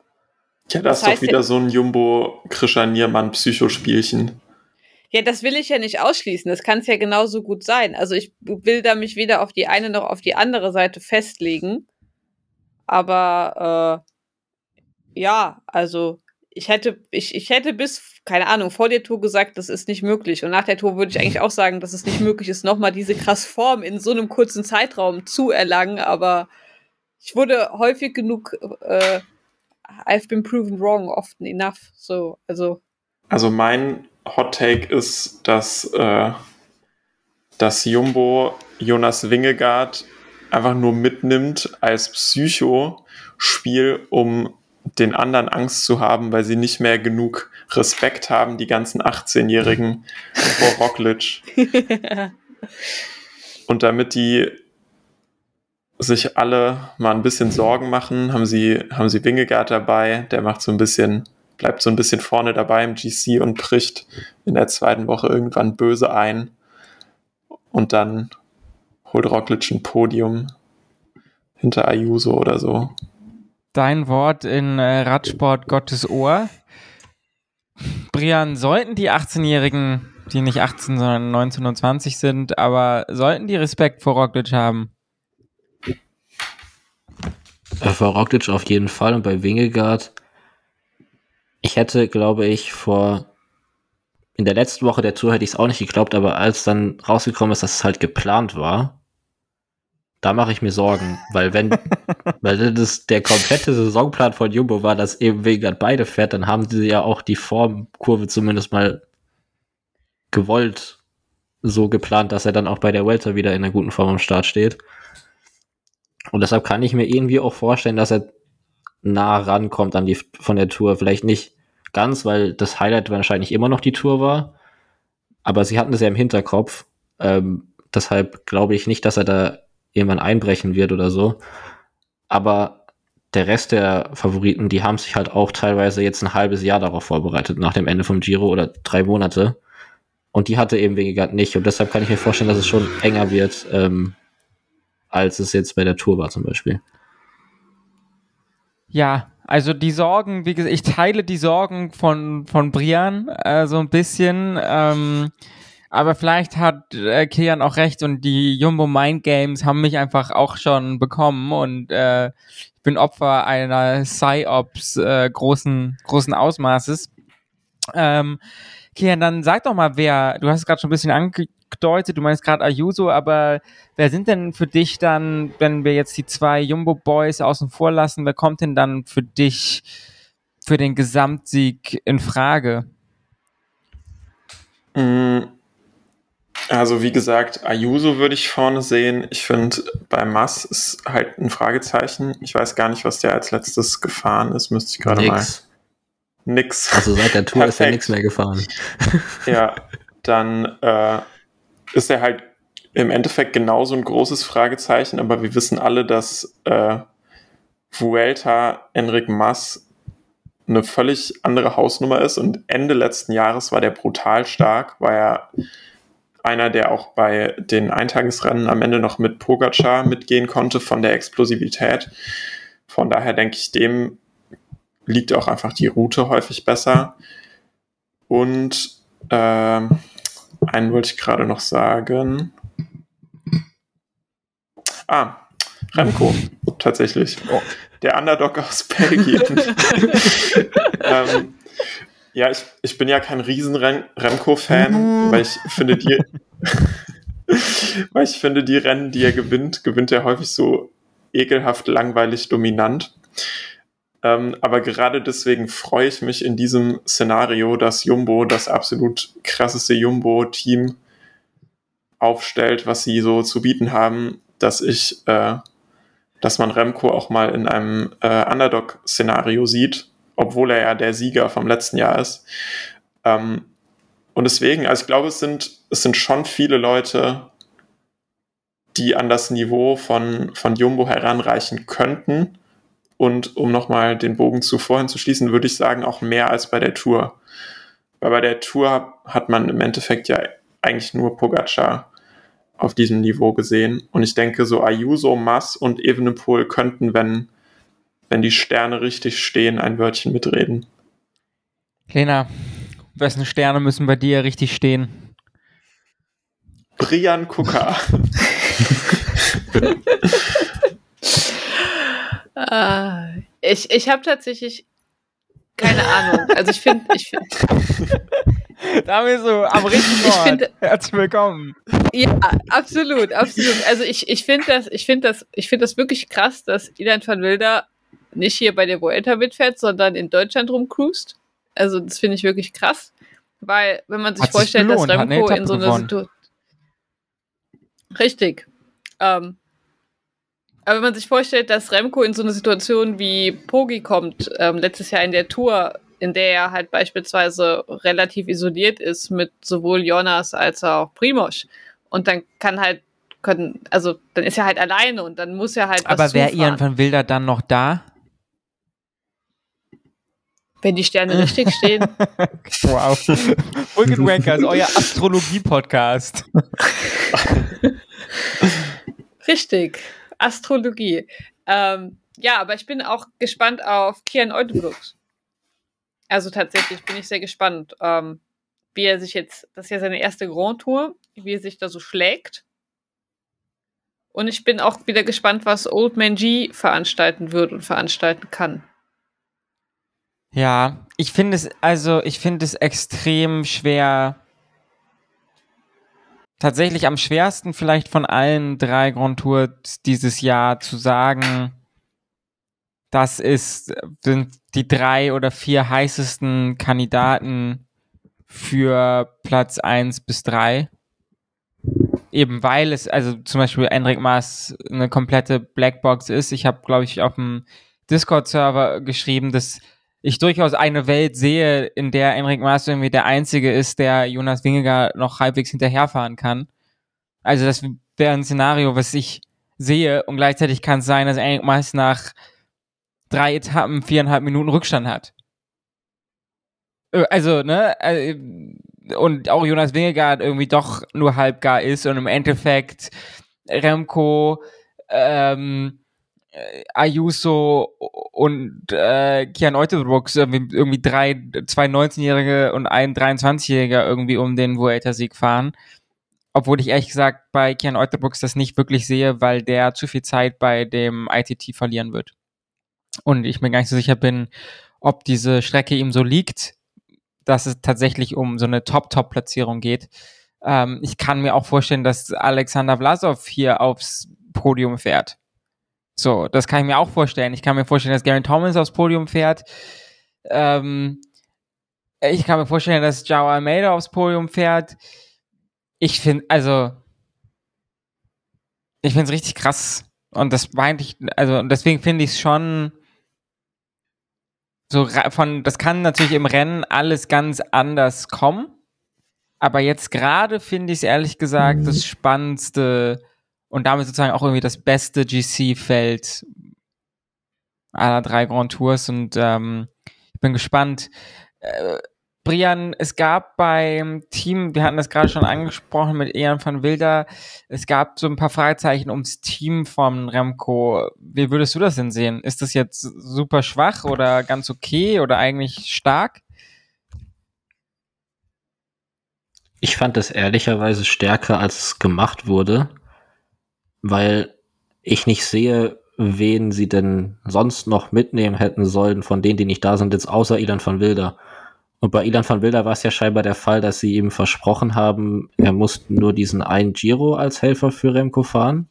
Ja, das, Das ist doch wieder ja- so ein Jumbo-Krischer-Niermann-Psychospielchen. Ja, das will ich ja nicht ausschließen. Das kann es ja genauso gut sein. Also ich will da mich weder auf die eine noch auf die andere Seite festlegen. Aber äh, ja, also ich hätte, ich, ich hätte bis, keine Ahnung, vor der Tour gesagt, das ist nicht möglich. Und nach der Tour würde ich eigentlich auch sagen, dass es nicht möglich ist, nochmal diese krass Form in so einem kurzen Zeitraum zu erlangen. Aber ich wurde häufig genug, äh, I've been proven wrong often enough. So, also. Also mein Hot Take ist, dass, äh, dass Jumbo Jonas Wingegaard einfach nur mitnimmt als Psycho-Spiel, um den anderen Angst zu haben, weil sie nicht mehr genug Respekt haben, die ganzen 18-Jährigen vor Roglic. Und damit die sich alle mal ein bisschen Sorgen machen, haben sie, haben sie Wingegaard dabei, der macht so ein bisschen, bleibt so ein bisschen vorne dabei im GC und bricht in der zweiten Woche irgendwann böse ein. Und dann holt Roglic ein Podium hinter Ayuso oder so. Dein Wort in äh, Radsport Gottes Ohr. Brian, sollten die 18-Jährigen, die nicht 18, sondern 19 und 20 sind, aber sollten die Respekt vor Roglic haben? Äh, Für Roglic auf jeden Fall und bei Wingegaard. Ich hätte, glaube ich, vor in der letzten Woche der Tour hätte ich es auch nicht geglaubt, aber als dann rausgekommen ist, dass es halt geplant war, da mache ich mir Sorgen, weil wenn, weil das der komplette Saisonplan von Jumbo war, dass eben Wingegaard beide fährt, dann haben sie ja auch die Formkurve zumindest mal gewollt so geplant, dass er dann auch bei der Welter wieder in einer guten Form am Start steht. Und deshalb kann ich mir irgendwie auch vorstellen, dass er nah rankommt an die von der Tour. Vielleicht nicht ganz, weil das Highlight wahrscheinlich immer noch die Tour war. Aber sie hatten es ja im Hinterkopf. Ähm, deshalb glaube ich nicht, dass er da irgendwann einbrechen wird oder so. Aber der Rest der Favoriten, die haben sich halt auch teilweise jetzt ein halbes Jahr darauf vorbereitet, nach dem Ende vom Giro oder drei Monate. Und die hatte eben Wingegaard nicht. Und deshalb kann ich mir vorstellen, dass es schon enger wird, ähm, als es jetzt bei der Tour war zum Beispiel. Ja, also die Sorgen, wie gesagt, ich teile die Sorgen von, von Brian äh, so ein bisschen. Ähm, Aber vielleicht hat äh, Kilian auch recht und die Jumbo Mind Games haben mich einfach auch schon bekommen und äh, ich bin Opfer einer Psyops äh, großen, großen Ausmaßes. Ähm, Kilian, dann sag doch mal, wer, du hast es gerade schon ein bisschen angedeutet, du meinst gerade Ayuso, aber wer sind denn für dich dann, wenn wir jetzt die zwei Jumbo Boys außen vor lassen, wer kommt denn dann für dich für den Gesamtsieg in Frage? Mm, Also wie gesagt, Ayuso würde ich vorne sehen. Ich finde, bei Mass ist halt ein Fragezeichen. Ich weiß gar nicht, was der als letztes gefahren ist. Müsste ich gerade mal. Nix. Nix. Also seit der Tour ist ja Perfekt. nichts mehr gefahren. Ja, dann äh, ist er halt im Endeffekt genauso ein großes Fragezeichen, aber wir wissen alle, dass äh, Vuelta Enric Mas eine völlig andere Hausnummer ist und Ende letzten Jahres war der brutal stark, war er einer, der auch bei den Eintagesrennen am Ende noch mit Pogacar mitgehen konnte von der Explosivität. Von daher denke ich, dem liegt auch einfach die Route häufig besser. Und ähm, einen wollte ich gerade noch sagen. Ah, Remco, tatsächlich. Der Underdog aus Belgien. ähm, ja, ich, ich bin ja kein riesen Ren- Remco-Fan, weil ich finde die, weil ich finde die Rennen, die er gewinnt, gewinnt er häufig so ekelhaft, langweilig, dominant. Ähm, aber gerade deswegen freue ich mich in diesem Szenario, dass Jumbo das absolut krasseste Jumbo-Team aufstellt, was sie so zu bieten haben, dass ich, äh, dass man Remco auch mal in einem äh, Underdog-Szenario sieht, obwohl er ja der Sieger vom letzten Jahr ist. Ähm, und deswegen, also ich glaube, es sind, es sind schon viele Leute, die an das Niveau von, von Jumbo heranreichen könnten. Und um nochmal den Bogen zu vorhin zu schließen, würde ich sagen, auch mehr als bei der Tour. Weil bei der Tour hat man im Endeffekt ja eigentlich nur Pogacar auf diesem Niveau gesehen. Und ich denke, so Ayuso, Mass und Evenepoel könnten, wenn, wenn die Sterne richtig stehen, ein Wörtchen mitreden. Lena, wessen Sterne müssen bei dir richtig stehen? Brian Kuka. Ah, ich ich habe tatsächlich keine Ahnung. Also ich finde, ich find, Da bist du am richtigen Ich Ort. finde- Herzlich willkommen. ja, absolut, absolut. Also ich, ich finde das, ich finde das, ich finde das wirklich krass, dass Ilan van Wilder nicht hier bei der Vuelta mitfährt, sondern in Deutschland rumcruist. Also das finde ich wirklich krass, weil wenn man sich Hat sich vorstellt, gelohnt, dass Remco in so einer. Situation richtig, ähm, aber wenn man sich vorstellt, dass Remco in so eine Situation wie Pogi kommt, ähm, letztes Jahr in der Tour, in der er halt beispielsweise relativ isoliert ist mit sowohl Jonas als auch Primosch. Und dann kann halt, können, also dann ist er halt alleine und dann muss er halt was Aber wäre. Ian van Wilder dann noch da? Wenn die Sterne richtig stehen. Wow. Weekend Wankers, euer Astrologie-Podcast. Richtig. Astrologie. Ähm, ja, aber ich bin auch gespannt auf Kian Eudebrooks. Also tatsächlich bin ich sehr gespannt, ähm, wie er sich jetzt, das ist ja seine erste Grand Tour, wie er sich da so schlägt. Und ich bin auch wieder gespannt, was Old Man G veranstalten wird und veranstalten kann. Ja, ich finde es, also ich finde es extrem schwer. Tatsächlich am schwersten vielleicht von allen drei Grand Tours dieses Jahr zu sagen, das ist, sind die drei oder vier heißesten Kandidaten für Platz eins bis drei. Eben weil es, also zum Beispiel Enric Maas eine komplette Blackbox ist. Ich habe, glaube ich, auf dem Discord-Server geschrieben, dass ich durchaus eine Welt sehe, in der Enric Maas irgendwie der Einzige ist, der Jonas Wingegaard noch halbwegs hinterherfahren kann. Also das wäre ein Szenario, was ich sehe und gleichzeitig kann es sein, dass Enric Maas nach drei Etappen viereinhalb Minuten Rückstand hat. Äh, Also, ne, äh, und auch Jonas Wingegaard irgendwie doch nur halb gar ist und im Endeffekt Remco, ähm, äh, Ayuso und äh, Kian Eutebrooks irgendwie, irgendwie drei, zwei 19-Jährige und ein 23-Jähriger irgendwie um den Vuelta-Sieg fahren. Obwohl ich ehrlich gesagt bei Kian Eutebrooks das nicht wirklich sehe, weil der zu viel Zeit bei dem ITT verlieren wird. Und ich mir gar nicht so sicher bin, ob diese Strecke ihm so liegt, dass es tatsächlich um so eine Top-Top-Platzierung geht. Ähm, ich kann mir auch vorstellen, dass Alexander Vlasov hier aufs Podium fährt. So, das kann ich mir auch vorstellen. Ich kann mir vorstellen, dass Garen Thomas aufs Podium fährt. Ähm, ich kann mir vorstellen, dass Joao Almeida aufs Podium fährt. Ich finde, also, ich finde es richtig krass. Und das meinte ich, also, deswegen finde ich es schon so von, das kann natürlich im Rennen alles ganz anders kommen. Aber jetzt gerade finde ich es ehrlich gesagt das spannendste und damit sozusagen auch irgendwie das beste GC-Feld aller drei Grand Tours und ähm, ich bin gespannt. Äh, Brian, es gab beim Team, wir hatten das gerade schon angesprochen mit Ian van Wilder, es gab so ein paar Fragezeichen ums Team von Remco. Wie würdest du das denn sehen? Ist das jetzt super schwach oder ganz okay oder eigentlich stark? Ich fand es ehrlicherweise stärker, als es gemacht wurde weil ich nicht sehe, wen sie denn sonst noch mitnehmen hätten sollen von denen, die nicht da sind, jetzt außer Ilan van Wilder. Und bei Ilan van Wilder war es ja scheinbar der Fall, dass sie ihm versprochen haben, er muss nur diesen einen Giro als Helfer für Remco fahren.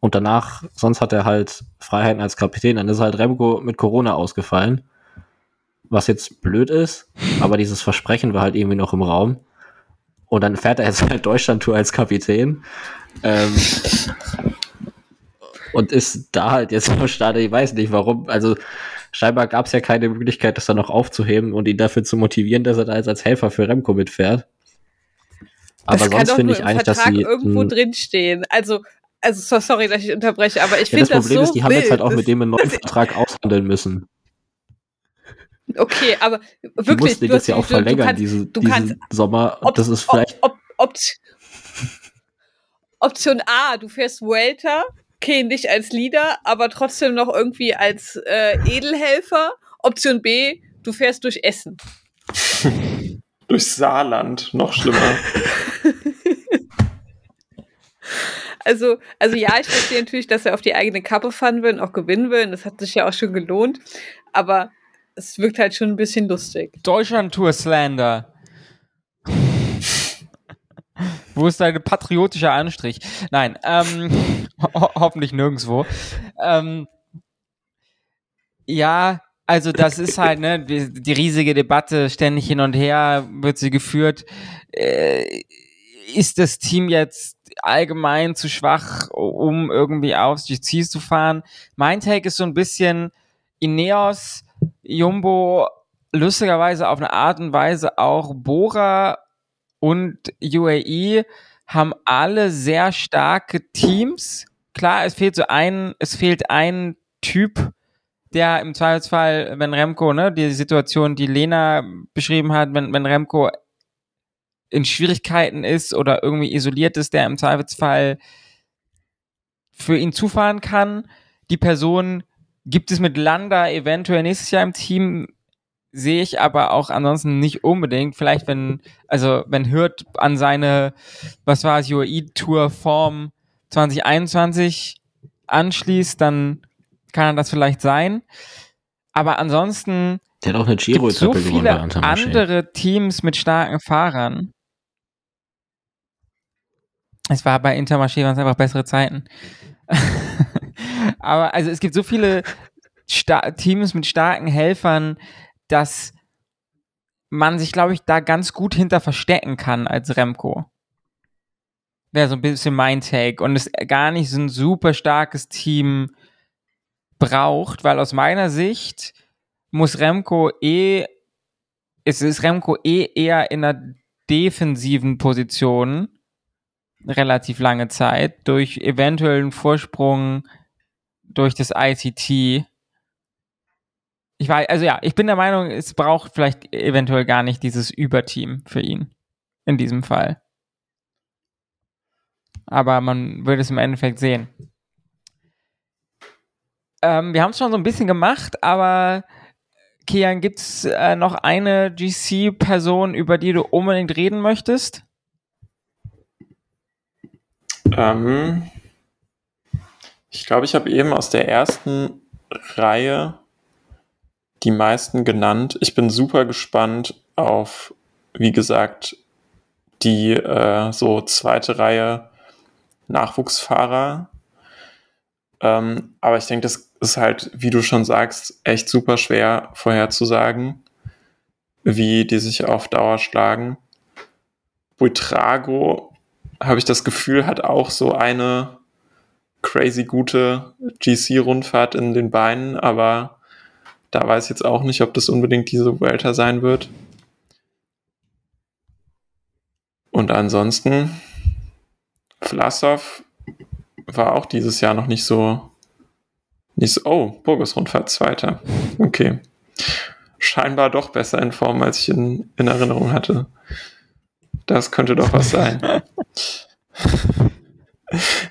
Und danach, sonst hat er halt Freiheiten als Kapitän. Dann ist halt Remco mit Corona ausgefallen. Was jetzt blöd ist, aber dieses Versprechen war halt irgendwie noch im Raum. Und dann fährt er jetzt halt Deutschland-Tour als Kapitän. Ähm, und ist da halt jetzt am Start. Ich weiß nicht warum. Also scheinbar gab es ja keine Möglichkeit, das dann noch aufzuheben und ihn dafür zu motivieren, dass er da jetzt als Helfer für Remco mitfährt. Aber das sonst finde ich eigentlich, Vertrag dass sie irgendwo drinstehen. Also also so, sorry, dass ich unterbreche, aber ich ja, finde das Problem das so ist, die haben jetzt halt auch mit dem einen neuen Vertrag aushandeln müssen. Okay, aber wirklich. Die mussten das ja auch verlängern, kannst, diese, diesen kannst, Sommer. Ob, das ist vielleicht. Ob, ob, Option A, du fährst Welter, okay, nicht als Leader, aber trotzdem noch irgendwie als äh, Edelhelfer. Option B, du fährst durch Essen. durch Saarland, noch schlimmer. also, also ja, ich verstehe natürlich, dass er auf die eigene Kappe fahren will und auch gewinnen will. Und das hat sich ja auch schon gelohnt. Aber es wirkt halt schon ein bisschen lustig. Deutschland-Tour Wo ist dein patriotischer Anstrich? Nein, ähm, ho hoffentlich nirgendwo. Ähm, ja, also das ist halt ne die, riesige Debatte ständig hin und her wird sie geführt. Äh, ist das Team jetzt allgemein zu schwach, um irgendwie aufs GC zu fahren? Mein Take ist so ein bisschen Ineos, Jumbo, lustigerweise auf eine Art und Weise auch Bora und UAE haben alle sehr starke Teams. Klar, es fehlt so ein, es fehlt ein Typ, der im Zweifelsfall, wenn Remco, ne, die Situation, die Lena beschrieben hat, wenn, wenn Remco in Schwierigkeiten ist oder irgendwie isoliert ist, der im Zweifelsfall für ihn zufahren kann. Die Person gibt es mit Landa eventuell nächstes Jahr im Team sehe ich aber auch ansonsten nicht unbedingt. Vielleicht, wenn, also wenn Hürth an seine, was war es, UAE-Tour Form 2021 anschließt, dann kann er das vielleicht sein. Aber ansonsten der hat auch eine Giro so viele andere Teams mit starken Fahrern. Es war bei Intermarché waren es einfach bessere Zeiten. Aber also es gibt so viele Sta Teams mit starken Helfern, dass man sich, glaube ich, da ganz gut hinter verstecken kann als Remco. Wäre so ein bisschen mein Take. Und es gar nicht so ein super starkes Team braucht, weil aus meiner Sicht muss Remco eh, es ist Remco eh eher in einer defensiven Position relativ lange Zeit durch eventuellen Vorsprung durch das ICT ich weiß, also ja, ich bin der Meinung, es braucht vielleicht eventuell gar nicht dieses Überteam für ihn. In diesem Fall. Aber man würde es im Endeffekt sehen. Ähm, wir haben es schon so ein bisschen gemacht, aber Kian, gibt es äh, noch eine GC-Person, über die du unbedingt reden möchtest? Ähm, ich glaube, ich habe eben aus der ersten Reihe die meisten genannt. Ich bin super gespannt auf, wie gesagt, die äh, so zweite Reihe Nachwuchsfahrer. Ähm, aber ich denke, das ist halt, wie du schon sagst, echt super schwer vorherzusagen, wie die sich auf Dauer schlagen. Buitrago, habe ich das Gefühl, hat auch so eine crazy gute GC-Rundfahrt in den Beinen, aber da weiß ich jetzt auch nicht, ob das unbedingt diese Welter sein wird. Und ansonsten, Vlasov war auch dieses Jahr noch nicht so, nicht so, oh, Burgos-Rundfahrt Zweiter. Okay. Scheinbar doch besser in Form, als ich in, in Erinnerung hatte. Das könnte doch was sein.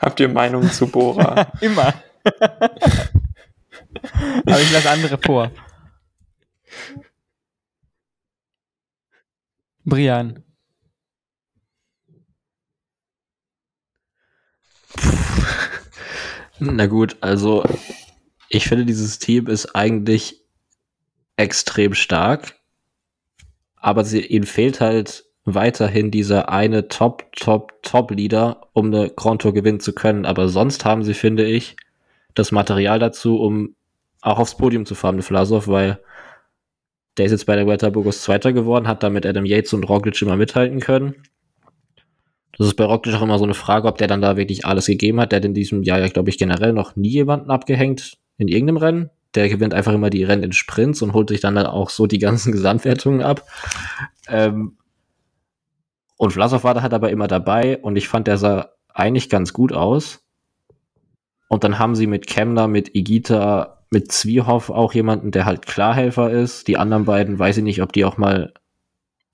Habt ihr Meinungen zu Bora? Immer. Aber ich lasse andere vor. Brian. Na gut, also ich finde, dieses Team ist eigentlich extrem stark, aber sie, ihnen fehlt halt weiterhin dieser eine Top, Top, Top-Leader, um eine Grand Tour gewinnen zu können. Aber sonst haben sie, finde ich, das Material dazu, um auch aufs Podium zu fahren mit Vlasov, weil der ist jetzt bei der Vuelta Burgos Zweiter geworden, hat damit Adam Yates und Roglic immer mithalten können. Das ist bei Roglic auch immer so eine Frage, ob der dann da wirklich alles gegeben hat. Der hat in diesem Jahr ja, glaube ich, generell noch nie jemanden abgehängt in irgendeinem Rennen. Der gewinnt einfach immer die Rennen in Sprints und holt sich dann, dann auch so die ganzen Gesamtwertungen ab. Ähm und Vlasov war da halt aber immer dabei und ich fand, der sah eigentlich ganz gut aus. Und dann haben sie mit Kemner, mit Igita, mit Zwiehoff auch jemanden, der halt Klarhelfer ist. Die anderen beiden weiß ich nicht, ob die auch mal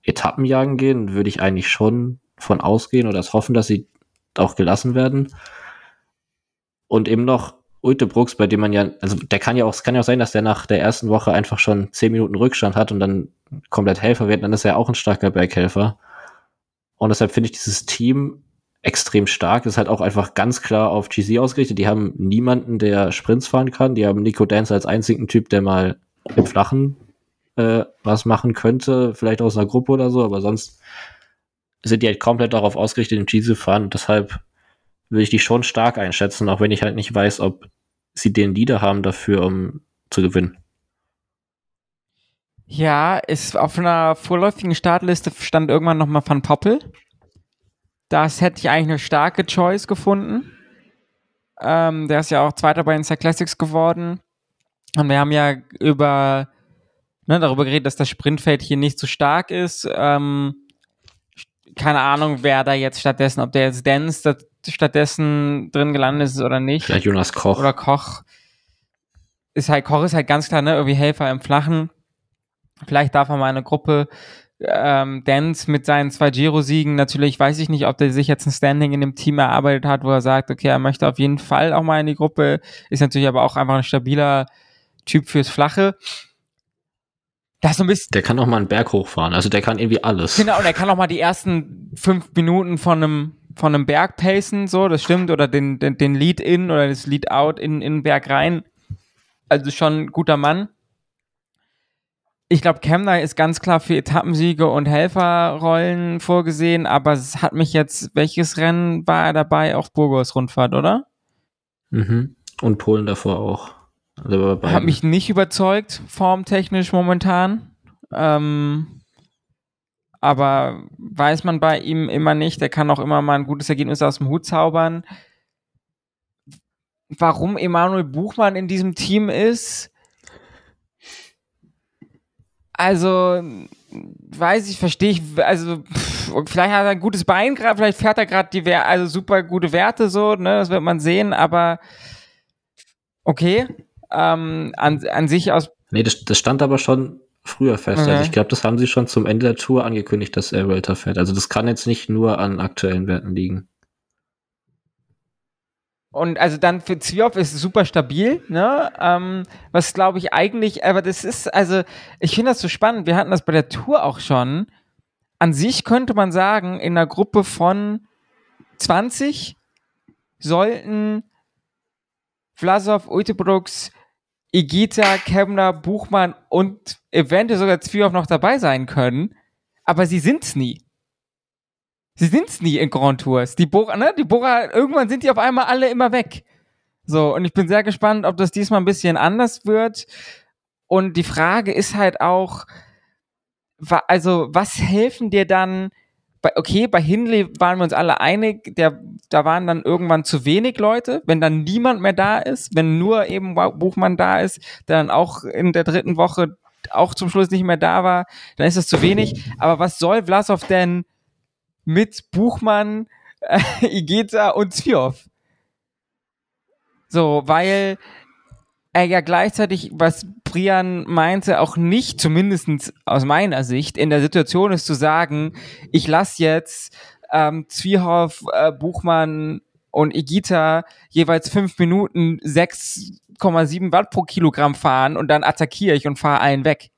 Etappen jagen gehen. Würde ich eigentlich schon von ausgehen oder das hoffen, dass sie auch gelassen werden. Und eben noch Ulte Brooks, bei dem man ja, also der kann ja auch, es kann ja auch sein, dass der nach der ersten Woche einfach schon zehn Minuten Rückstand hat und dann komplett Helfer wird, dann ist er auch ein starker Berghelfer. Und deshalb finde ich dieses Team extrem stark. Ist halt auch einfach ganz klar auf GC ausgerichtet. Die haben niemanden, der Sprints fahren kann. Die haben Nico Dance als einzigen Typ, der mal im Flachen äh, was machen könnte, vielleicht aus einer Gruppe oder so, aber sonst sind die halt komplett darauf ausgerichtet, im Cheese zu fahren. Und deshalb würde ich die schon stark einschätzen, auch wenn ich halt nicht weiß, ob sie den Leader haben dafür, um zu gewinnen. Ja, ist auf einer vorläufigen Startliste stand irgendwann nochmal Van Poppel. Das hätte ich eigentlich eine starke Choice gefunden. Ähm, der ist ja auch Zweiter bei den Classics geworden. Und wir haben ja über ne, darüber geredet, dass das Sprintfeld hier nicht so stark ist. Ähm, keine Ahnung, wer da jetzt stattdessen, ob der jetzt Dance stattdessen drin gelandet ist oder nicht. Vielleicht Jonas Koch. Oder Koch. Ist halt, Koch ist halt ganz klar, ne, irgendwie Helfer im Flachen. Vielleicht darf er mal eine Gruppe ähm, Dance mit seinen zwei Giro-Siegen, natürlich weiß ich nicht, ob der sich jetzt ein Standing in dem Team erarbeitet hat, wo er sagt, okay, er möchte auf jeden Fall auch mal in die Gruppe, ist natürlich aber auch einfach ein stabiler Typ fürs Flache. Das so ein bisschen. Der kann auch mal einen Berg hochfahren. Also der kann irgendwie alles. Genau, und er kann auch mal die ersten fünf Minuten von einem, von einem Berg pacen, so, das stimmt, oder den, den, den Lead-In oder das Lead-Out in, in den Berg rein. Also schon ein guter Mann. Ich glaube, Kemner ist ganz klar für Etappensiege und Helferrollen vorgesehen, aber es hat mich jetzt, welches Rennen war er dabei? Auch Burgos Rundfahrt, oder? Mhm. Und Polen davor auch. Also Hat mich nicht überzeugt, formtechnisch momentan. Ähm, aber weiß man bei ihm immer nicht. Der kann auch immer mal ein gutes Ergebnis aus dem Hut zaubern. Warum Emanuel Buchmann in diesem Team ist, also weiß ich, verstehe ich, also pff, vielleicht hat er ein gutes Bein gerade, vielleicht fährt er gerade die also super gute Werte so, ne, das wird man sehen, aber okay, ähm, an, an sich aus. Nee, das, das stand aber schon früher fest. Also okay. Also ich glaube, das haben sie schon zum Ende der Tour angekündigt, dass er Welter fährt. Also das kann jetzt nicht nur an aktuellen Werten liegen. Und also dann für Zwiop ist es super stabil, ne? Ähm, was glaube ich eigentlich, aber das ist, also ich finde das so spannend. Wir hatten das bei der Tour auch schon. An sich könnte man sagen, in einer Gruppe von 20 sollten Vlasov, Uitebrooks, Igita, Kemner, Buchmann und eventuell sogar Zwiop noch dabei sein können. Aber sie sind's nie. Sie sind's nie in Grand Tours. Die Bora, ne? Die Bora, irgendwann sind die auf einmal alle immer weg. So, und ich bin sehr gespannt, ob das diesmal ein bisschen anders wird. Und die Frage ist halt auch, also, was helfen dir dann? Bei, okay, bei Hindley waren wir uns alle einig, der, da waren dann irgendwann zu wenig Leute. Wenn dann niemand mehr da ist, wenn nur eben Buchmann da ist, der dann auch in der dritten Woche auch zum Schluss nicht mehr da war, dann ist das zu wenig. Aber was soll Vlasov denn mit Buchmann, äh, Igeta und Zwiov. So, weil er ja gleichzeitig, was Brian meinte, auch nicht, zumindest aus meiner Sicht, in der Situation ist zu sagen, ich lasse jetzt ähm, Zwiehoff, äh, Buchmann und Igita jeweils fünf Minuten 6,7 Watt pro Kilogramm fahren und dann attackiere ich und fahre einen weg.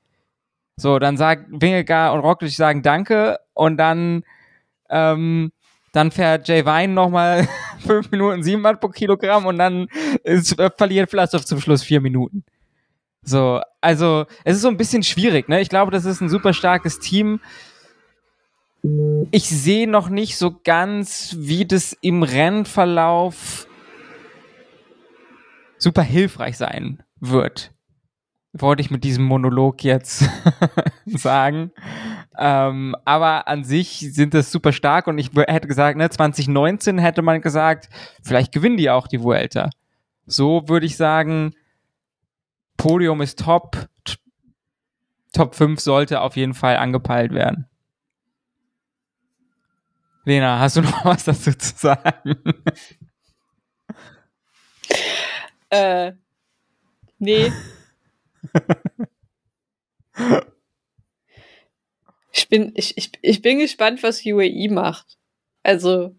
So, dann sagt Wingegar und Roglic sagen Danke und dann ähm, dann fährt Jay Vine nochmal 5 Minuten 7 Watt pro Kilogramm und dann ist, äh, verliert Vlasov zum Schluss 4 Minuten. So, also es ist so ein bisschen schwierig, ne? Ich glaube, das ist ein super starkes Team. Ich sehe noch nicht so ganz, wie das im Rennverlauf super hilfreich sein wird. Wollte ich mit diesem Monolog jetzt sagen. Ähm, aber an sich sind das super stark und ich hätte gesagt, ne, 2019 hätte man gesagt, vielleicht gewinnen die auch die Vuelta. So würde ich sagen, Podium ist top. Top 5 sollte auf jeden Fall angepeilt werden. Lena, hast du noch was dazu zu sagen? Äh, nee. ich bin, ich, ich, ich bin gespannt, was UAE macht. Also,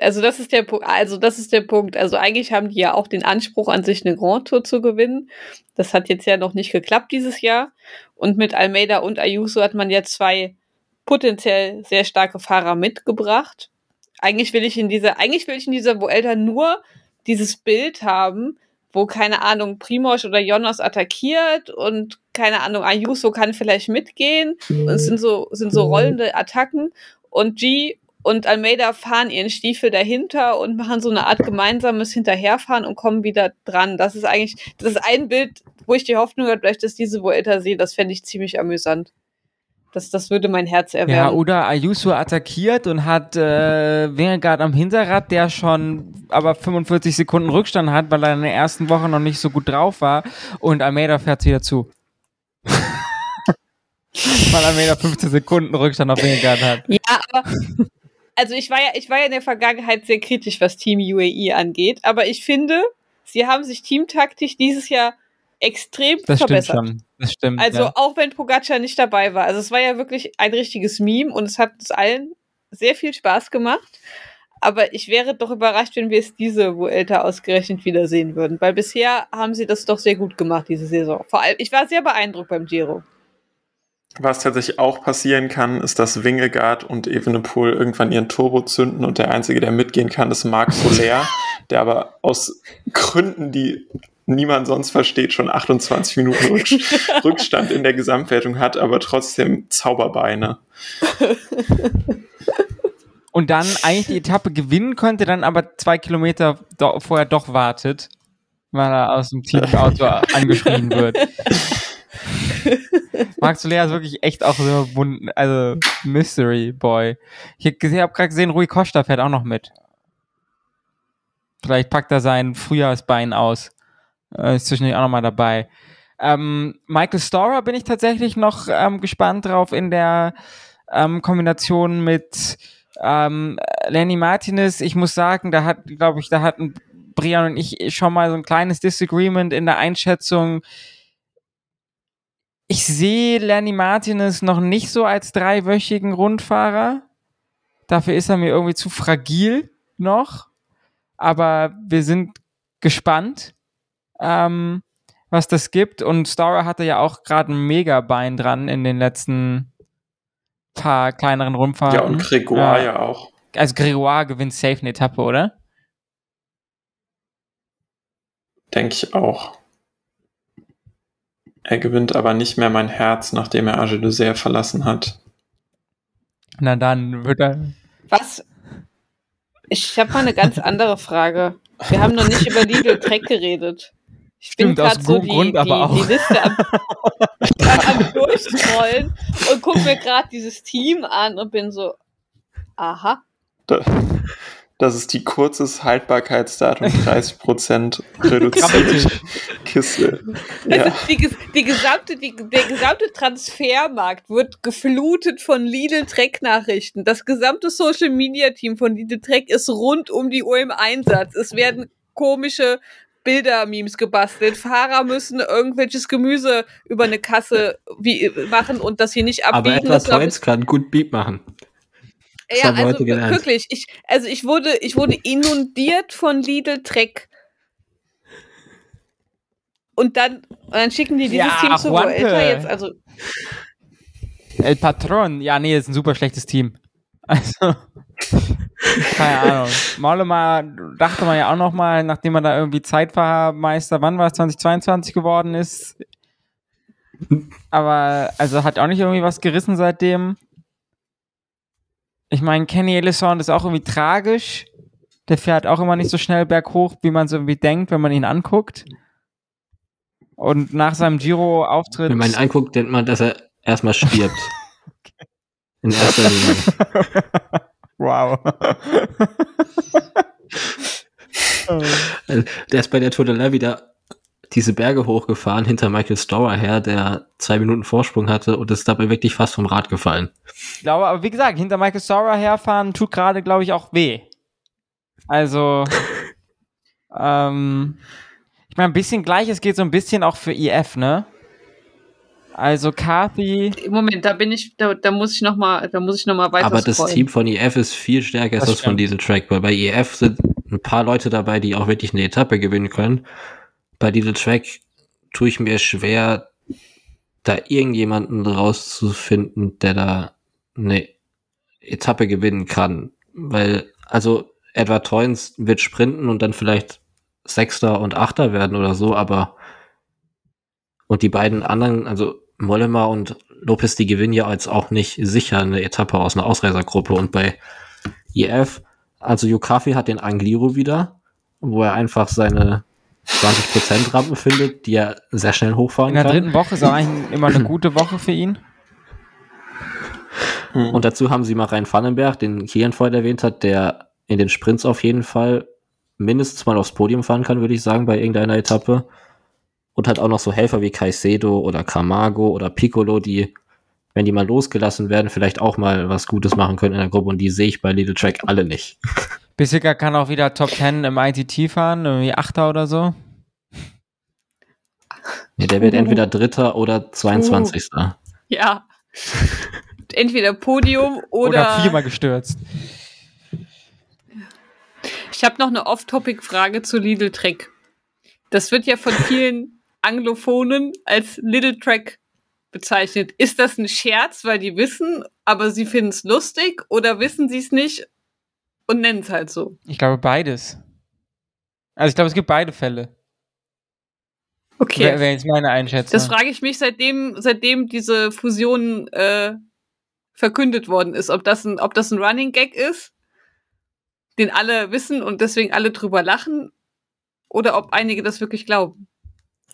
also das ist der Punkt, also das ist der Punkt. Also eigentlich haben die ja auch den Anspruch an sich eine Grand Tour zu gewinnen. Das hat jetzt ja noch nicht geklappt dieses Jahr. Und mit Almeida und Ayuso hat man ja zwei potenziell sehr starke Fahrer mitgebracht. Eigentlich will ich in dieser, eigentlich will ich in dieser Vuelta nur dieses Bild haben, wo, keine Ahnung, Primoz oder Jonas attackiert und, keine Ahnung, Ayuso kann vielleicht mitgehen. Und es sind so, sind so rollende Attacken. Und G und Almeida fahren ihren Stiefel dahinter und machen so eine Art gemeinsames Hinterherfahren und kommen wieder dran. Das ist eigentlich, das ist ein Bild, wo ich die Hoffnung habe, vielleicht dass diese Vuelta sehe. Das fände ich ziemlich amüsant. Das, das würde mein Herz Ja, erwärmen. oder Ayuso attackiert und hat äh, Wingegaard am Hinterrad, der schon aber 45 Sekunden Rückstand hat, weil er in der ersten Woche noch nicht so gut drauf war und Almeida fährt wieder zu. weil Almeida 15 Sekunden Rückstand auf Wingegaard hat. Ja, aber also ich war ja, ich war ja in der Vergangenheit sehr kritisch, was Team UAE angeht, aber ich finde, sie haben sich teamtaktisch dieses Jahr extrem Das stimmt verbessert. schon. Das stimmt. Also ja. auch wenn Pogacar nicht dabei war. Also es war ja wirklich ein richtiges Meme und es hat uns allen sehr viel Spaß gemacht. Aber ich wäre doch überrascht, wenn wir es diese Vuelta ausgerechnet wiedersehen würden. Weil bisher haben sie das doch sehr gut gemacht, diese Saison. Vor allem, ich war sehr beeindruckt beim Giro. Was tatsächlich auch passieren kann, ist, dass Wingegaard und Evenepoel irgendwann ihren Turbo zünden und der Einzige, der mitgehen kann, ist Marc Soler, der aber aus Gründen, die niemand sonst versteht, schon 28 Minuten Rücks- Rückstand in der Gesamtwertung hat, aber trotzdem Zauberbeine. Und dann eigentlich die Etappe gewinnen könnte, dann aber zwei Kilometer do vorher doch wartet, weil er aus dem Teamauto angeschrien wird. Max Soler ist wirklich echt auch so wund, also Mystery Boy. Ich habe hab gerade gesehen, Rui Costa fährt auch noch mit. Vielleicht packt er sein Frühjahrsbein aus. Äh, ist zwischendurch auch noch mal dabei. Ähm, Michael Storer bin ich tatsächlich noch ähm, gespannt drauf in der ähm, Kombination mit ähm, Lenny Martinez. Ich muss sagen, da hat, glaube ich, da hatten Brian und ich schon mal so ein kleines Disagreement in der Einschätzung. Ich sehe Lenny Martinez noch nicht so als dreiwöchigen Rundfahrer. Dafür ist er mir irgendwie zu fragil noch. aber wir sind gespannt, ähm, was das gibt. Und Stora hatte ja auch gerade ein Megabein dran in den letzten paar kleineren Rundfahrten. Ja, und Gregoire ja, auch. Also Gregoire gewinnt safe eine Etappe, oder? Denke ich auch. Er gewinnt aber nicht mehr mein Herz, nachdem er Age de Serre verlassen hat. Na dann wird er. Was? Ich habe mal eine ganz andere Frage. Wir haben noch nicht über Lidl Trek geredet. Ich Stimmt, bin aus gerade so die, Grund aber die, auch. die Liste am, am Durchscrollen und gucke mir gerade dieses Team an und bin so, aha. Da, das ist die kurzes Haltbarkeitsdatum 30% reduzierte Kiste. Ja. Also die, die gesamte, die, der gesamte Transfermarkt wird geflutet von Lidl Trek Nachrichten. Das gesamte Social Media Team von Lidl Trek ist rund um die Uhr im Einsatz. Es werden komische Bilder-Memes gebastelt. Fahrer müssen irgendwelches Gemüse über eine Kasse wie, machen und das hier nicht Aber abbiegen. etwa Das war- Toins kann gut Beat machen. Das ja, also wirklich. Ich, also ich wurde, ich wurde inundiert von Lidl Trek. Und dann, und dann schicken die dieses Ja, Team zu. Vuelta jetzt. Also El Patron. Ja, nee, ist ein super schlechtes Team. Also, keine Ahnung. Mollema dachte man ja auch noch mal, nachdem er da irgendwie Zeitfahrmeister, wann war es, 2022 geworden ist. Aber, also hat auch nicht irgendwie was gerissen seitdem. Ich meine, Kenny Ellison ist auch irgendwie tragisch. Der fährt auch immer nicht so schnell berghoch, wie man es irgendwie denkt, wenn man ihn anguckt. Und nach seinem Giro-Auftritt. Wenn man ihn anguckt, denkt man, dass er erstmal stirbt. In erster Linie. Wow. Also, Der ist bei der Tour de la wieder diese Berge hochgefahren hinter Michael Storer her, der zwei Minuten Vorsprung hatte und ist dabei wirklich fast vom Rad gefallen. Ich glaube, aber wie gesagt, hinter Michael Sora herfahren tut gerade, glaube ich, auch weh. Also, ähm, ich meine, ein bisschen gleiches geht so ein bisschen auch für IF, ne? Also Carthy, Moment, da bin ich, da, da muss ich noch mal, da muss ich noch mal weiter Aber das scrollen. Team von EF ist viel stärker als Das das von. Diesel Track, weil bei EF sind ein paar Leute dabei, die auch wirklich eine Etappe gewinnen können. Bei Diesel Track tue ich mir schwer, da irgendjemanden rauszufinden, der da eine Etappe gewinnen kann. Weil, also Edward Toynes wird sprinten und dann vielleicht Sechster und Achter werden oder so, aber und die beiden anderen, also Mollema und Lopez, die gewinnen ja jetzt auch nicht sicher eine Etappe aus einer Ausreisergruppe. Und bei IF, also Yukafi hat den Angliru wieder, wo er einfach seine 20% Rampen findet, die er sehr schnell hochfahren in der kann. dritten Woche ist eigentlich immer eine gute Woche für ihn. Und dazu haben sie mal Rhein Vandenberg, den Kian vorhin erwähnt hat, der in den Sprints auf jeden Fall mindestens mal aufs Podium fahren kann, würde ich sagen, bei irgendeiner Etappe. Und hat auch noch so Helfer wie Caicedo oder Camargo oder Piccolo, die, wenn die mal losgelassen werden, vielleicht auch mal was Gutes machen können in der Gruppe. Und die sehe ich bei Little Track alle nicht. Bissiger kann auch wieder Top 10 im ITT fahren, irgendwie Achter oder so. Ja, der wird entweder Dritter oder 22. Ja. Entweder Podium oder. Oder viermal gestürzt. Ich habe noch eine Off-Topic-Frage zu Lidl Trek. Das wird ja von vielen Anglophonen als Little Track bezeichnet. Ist das ein Scherz, weil die wissen, aber sie finden es lustig oder wissen sie es nicht und nennen es halt so? Ich glaube beides. Also ich glaube, es gibt beide Fälle. Okay. Wäre wär jetzt meine Einschätzung. Das frage ich mich, seitdem, seitdem diese Fusion äh, verkündet worden ist, ob das, ein, ob das ein Running Gag ist, den alle wissen und deswegen alle drüber lachen, oder ob einige das wirklich glauben.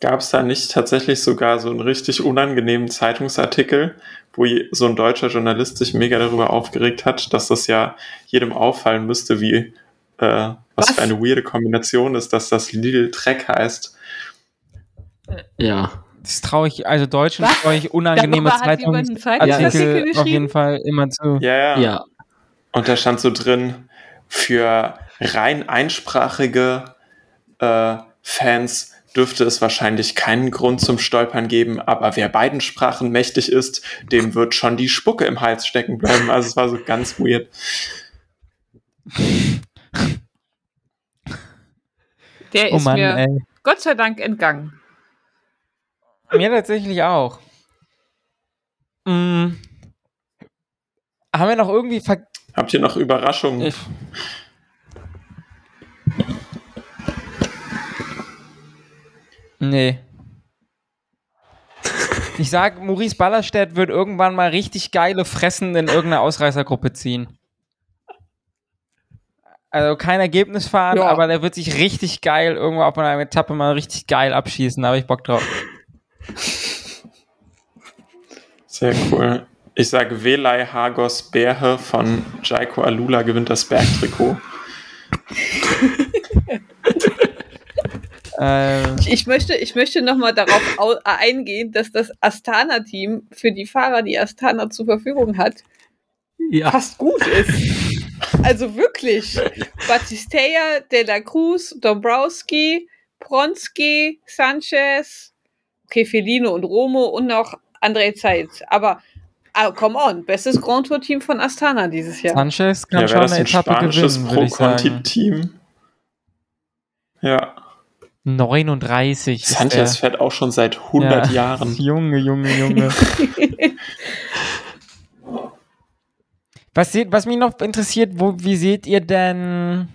Gab es da nicht tatsächlich sogar so einen richtig unangenehmen Zeitungsartikel, wo so ein deutscher Journalist sich mega darüber aufgeregt hat, dass das ja jedem auffallen müsste, wie äh, was, Was? für eine weirde Kombination ist, dass das Lidl Trek heißt. Ja. Das traue ich, also Deutschen Was? traue ich unangenehme Zeitungsartikel Zeitungsartikel auf jeden? Fall immer zu. Ja, ja. Ja. Und da stand so drin, für rein einsprachige äh, Fans dürfte es wahrscheinlich keinen Grund zum Stolpern geben, aber wer beiden Sprachen mächtig ist, dem wird schon die Spucke im Hals stecken bleiben. Also es war so ganz weird. Der Oh ist Mann, mir ey. Gott sei Dank entgangen. Mir tatsächlich auch. Mm. Haben wir noch irgendwie ver Habt ihr noch Überraschungen? ich, Nee. Ich sag, Maurice Ballerstedt wird irgendwann mal richtig geile Fressen in irgendeine Ausreißergruppe ziehen. Also kein Ergebnis fahren, Ja. aber der wird sich richtig geil irgendwo auf einer Etappe mal richtig geil abschießen. Da habe ich Bock drauf. Sehr cool. Ich sage, Velay Hagos Bärhe von Jaiko Alula gewinnt das Bergtrikot. Äh, Ich, ich möchte, ich möchte nochmal darauf au- eingehen, dass das Astana-Team für die Fahrer, die Astana zur Verfügung hat, Ja, fast gut ist. Also wirklich. Batisteia, De La Cruz, Dombrowski, Bronski, Sanchez, okay, Felino und Romo und noch André Zeitz. Aber, ah, come on, bestes Grand Tour-Team von Astana dieses Jahr. Sanchez kann Ja, schon eine ein Etappe spanisches gewinnen, würde ich sagen. Pro-Conti-Team? Ja, 39. ist Sanchez der. fährt auch schon seit 100 Ja, Jahren. Junge, Junge, Junge. was, seht, was mich noch interessiert, wo, wie seht ihr denn,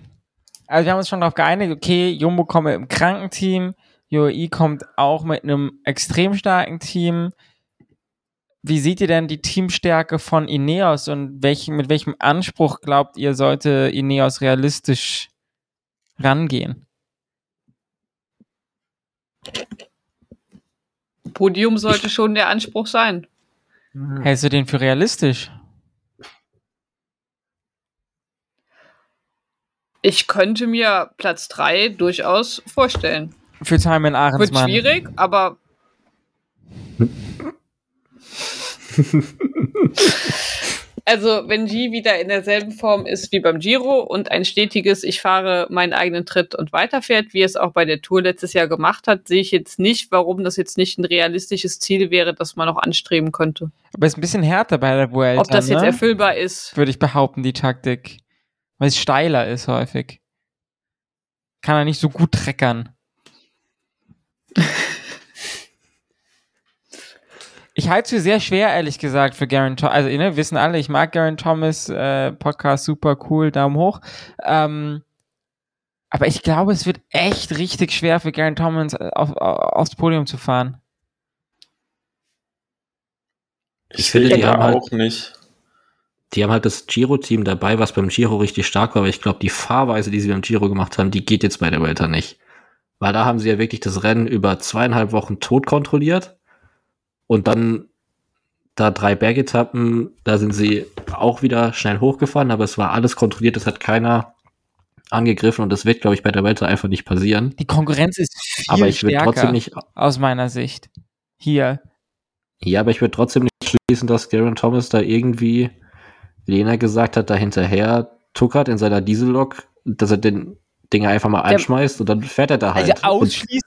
also wir haben uns schon darauf geeinigt, okay, Jumbo kommt mit einem kranken Team, UAE kommt auch mit einem extrem starken Team. Wie seht ihr denn die Teamstärke von Ineos und welchen, mit welchem Anspruch glaubt ihr, sollte Ineos realistisch rangehen? Podium sollte schon der Anspruch sein. Hältst du den für realistisch? Ich könnte mir Platz 3 durchaus vorstellen. Für Simon Wird Ahrensmann. schwierig, aber. Also, wenn G wieder in derselben Form ist wie beim Giro und ein stetiges, ich fahre meinen eigenen Tritt und weiterfährt, wie es auch bei der Tour letztes Jahr gemacht hat, sehe ich jetzt nicht, warum das jetzt nicht ein realistisches Ziel wäre, das man noch anstreben könnte. Aber ist ein bisschen härter bei der Vuelta, Ob das jetzt ne? erfüllbar ist. würde ich behaupten, die Taktik. Weil es steiler ist häufig. Kann er nicht so gut treckern. Halte es für sehr schwer, ehrlich gesagt, für Garen Thomas. Also, ne, wissen alle, ich mag Garen Thomas, äh, Podcast super cool, Daumen hoch. Ähm, aber ich glaube, es wird echt richtig schwer für Garen Thomas äh, auf, auf, aufs Podium zu fahren. Ich, Ich finde, die haben halt- auch nicht. die haben halt das Giro-Team dabei, was beim Giro richtig stark war, aber ich glaube, die Fahrweise, die sie beim Giro gemacht haben, die geht jetzt bei der Welter nicht. Weil da haben sie ja wirklich das Rennen über zweieinhalb Wochen tot kontrolliert und dann da drei Bergetappen, da sind sie auch wieder schnell hochgefahren, aber es war alles kontrolliert, es hat keiner angegriffen und das wird, glaube ich, bei der Welter einfach nicht passieren. Die Konkurrenz ist viel Aber ich stärker trotzdem nicht, aus meiner Sicht. Hier. ja, aber ich würde trotzdem nicht schließen, dass Garen Thomas da irgendwie, wie Lena gesagt hat, da hinterher tuckert in seiner Diesellok, dass er den Dinger einfach mal einschmeißt und dann fährt er da halt. Also Und ausschließen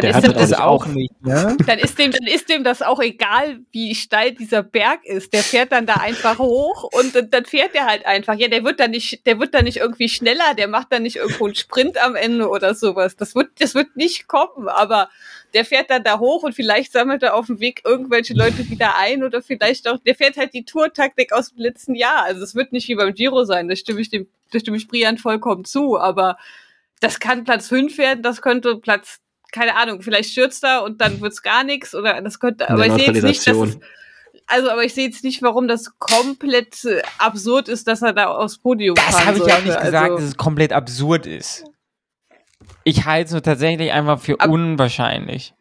Dann Der ist, hat dem das, auch auch- nicht, ne? dann, ist dem, dann ist dem das auch egal, wie steil dieser Berg ist. Der fährt dann da einfach hoch und dann, dann fährt er halt einfach. Ja, der wird dann nicht, der wird dann nicht irgendwie schneller, der macht dann nicht irgendwo einen Sprint am Ende oder sowas. Das wird, das wird nicht kommen, aber der fährt dann da hoch und vielleicht sammelt er auf dem Weg irgendwelche Leute wieder ein oder vielleicht auch, der fährt halt die Tourtaktik aus dem letzten Jahr. Also es wird nicht wie beim Giro sein, da stimme ich dem, da stimme ich Brian vollkommen zu, aber das kann Platz 5 werden, das könnte Platz, keine Ahnung, vielleicht stürzt er und dann wird's gar nichts oder das könnte, aber ich sehe jetzt nicht, dass es, also aber ich sehe jetzt nicht, warum das komplett äh, absurd ist, dass er da aufs Podium Das habe ich ja auch nicht gesagt, dass Also, es komplett absurd ist. Ich halte es nur tatsächlich einfach für Ab- unwahrscheinlich.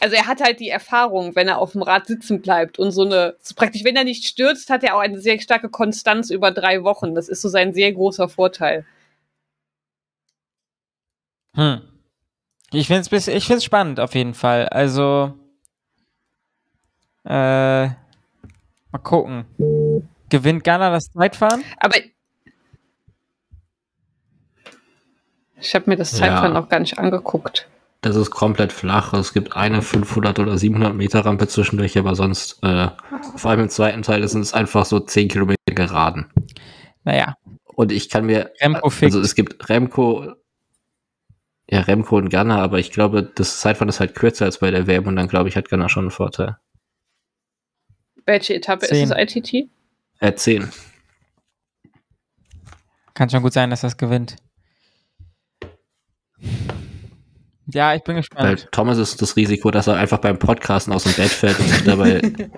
also er hat halt die Erfahrung, wenn er auf dem Rad sitzen bleibt und so eine, so praktisch, wenn er nicht stürzt, hat er auch eine sehr starke Konstanz über drei Wochen. Das ist so sein sehr großer Vorteil. Hm. Ich finde es ich find's spannend auf jeden Fall. Also, äh, mal gucken. Gewinnt Ghana das Zeitfahren? Aber ich habe mir das Ja. Zeitfahren noch gar nicht angeguckt. Das ist komplett flach. Es gibt eine 500 oder 700 Meter Rampe zwischendurch, aber sonst, äh, vor allem im zweiten Teil sind es einfach so 10 Kilometer geraden. Naja. Und ich kann mir, Remco also es gibt Remco, ja, Remco und Gunner, aber ich glaube, das Zeitfahren ist halt kürzer als bei der WM und dann glaube ich, hat Gunner schon einen Vorteil. Welche Etappe Zehn. ist es ITT? Äh, 10. Kann schon gut sein, dass das gewinnt. Ja, ich bin Weil gespannt. Thomas ist das Risiko, dass er einfach beim Podcasten aus dem Bett fällt und dabei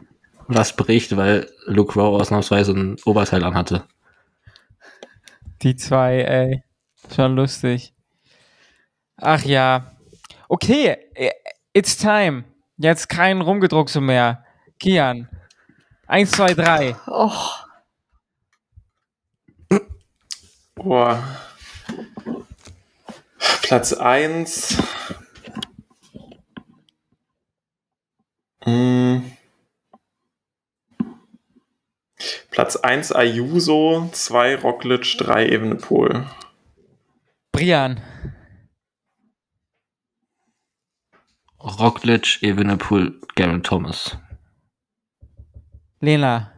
was bricht, weil Luke Rowe ausnahmsweise ein Oberteil anhatte. Die zwei, ey. Schon lustig. Ach ja. Okay, eh, it's time. Jetzt kein Rumgedruckse mehr. Kian. Eins, zwei, drei. Oh, Boah. Platz 1. Hm. Platz 1 Ayuso, 2 Roglic, 3 Evenepoel. Brian. Roglic, Evenepoel, Garen Thomas. Lena.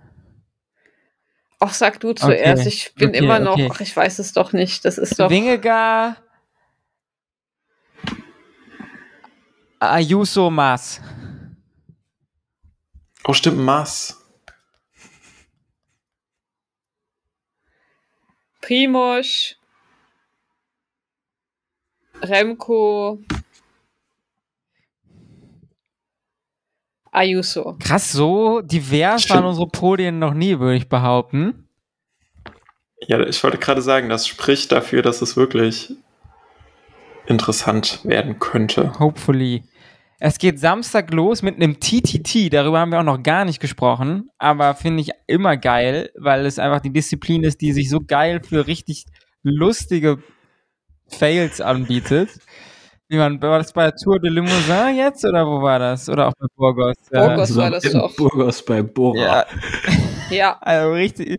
ach, sag du zuerst. Okay, Ich bin okay, immer noch, okay. ach, ich weiß es doch nicht. Das ist doch. Wingegar. Ayuso Maas. Oh, stimmt, Maß. Primosch, Remco, Ayuso. Krass, so divers Stimmt. waren unsere Podien noch nie, würde ich behaupten. Ja, ich wollte gerade sagen, das spricht dafür, dass es wirklich interessant werden könnte. Hopefully. Es geht Samstag los mit einem TTT. Darüber haben wir auch noch gar nicht gesprochen. Aber finde ich immer geil, weil es einfach die Disziplin ist, die sich so geil für richtig lustige Fails anbietet. Wie man, war das bei der Tour de Limousin jetzt oder wo war das? Oder auch bei Burgos? Burgos. war das doch. Burgos bei Bora. Ja, Ja, also richtig.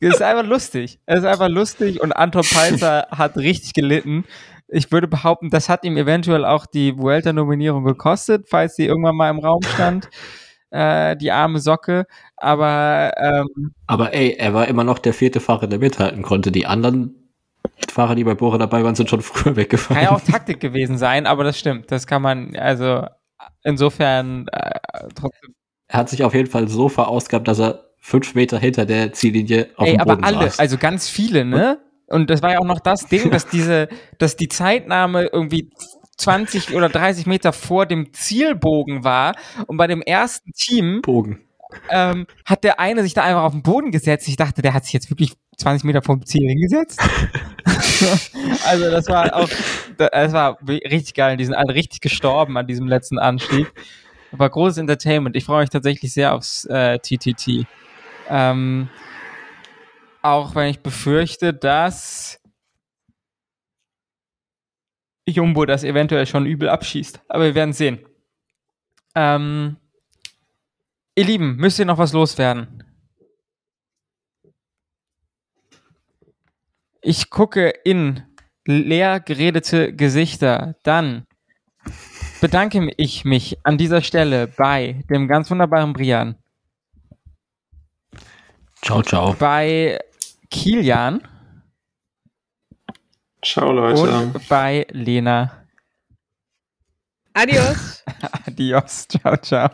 Es ist einfach lustig. Es ist einfach lustig und Anton Palzer hat richtig gelitten. Ich würde behaupten, das hat ihm eventuell auch die Vuelta-Nominierung gekostet, falls sie irgendwann mal im Raum stand. Äh, die arme Socke. Aber ähm, Aber ey, er war immer noch der vierte Fahrer, der mithalten konnte. Die anderen Fahrer, die bei Bora dabei waren, sind schon früher kann weggefahren. ja auch Taktik gewesen sein, aber das stimmt. Das kann man, also insofern äh, trotzdem. Er hat sich auf jeden Fall so verausgabt, dass er fünf Meter hinter der Ziellinie auf Ey, dem aber Boden alle, saß. also ganz viele, ne? Und das war ja auch noch das Ding, dass diese, dass die Zeitnahme irgendwie 20 oder 30 Meter vor dem Zielbogen war. Und bei dem ersten Team Bogen. Ähm, hat der eine sich da einfach auf den Boden gesetzt. Ich dachte, der hat sich jetzt wirklich 20 Meter vom Ziel hingesetzt. also das war auch, das war richtig geil. Die sind alle richtig gestorben an diesem letzten Anstieg. War großes Entertainment. Ich freue mich tatsächlich sehr aufs äh, TTT. Ähm, auch wenn ich befürchte, dass Jumbo das eventuell schon übel abschießt. Aber wir werden sehen. Ähm, ihr Lieben, müsst ihr noch was loswerden? Ich gucke in leer geredete Gesichter. Dann bedanke ich mich an dieser Stelle bei dem ganz wunderbaren Brian, Ciao, ciao. bei Kilian Ciao, Leute. und bei Lena. adios. Adios. Ciao, ciao.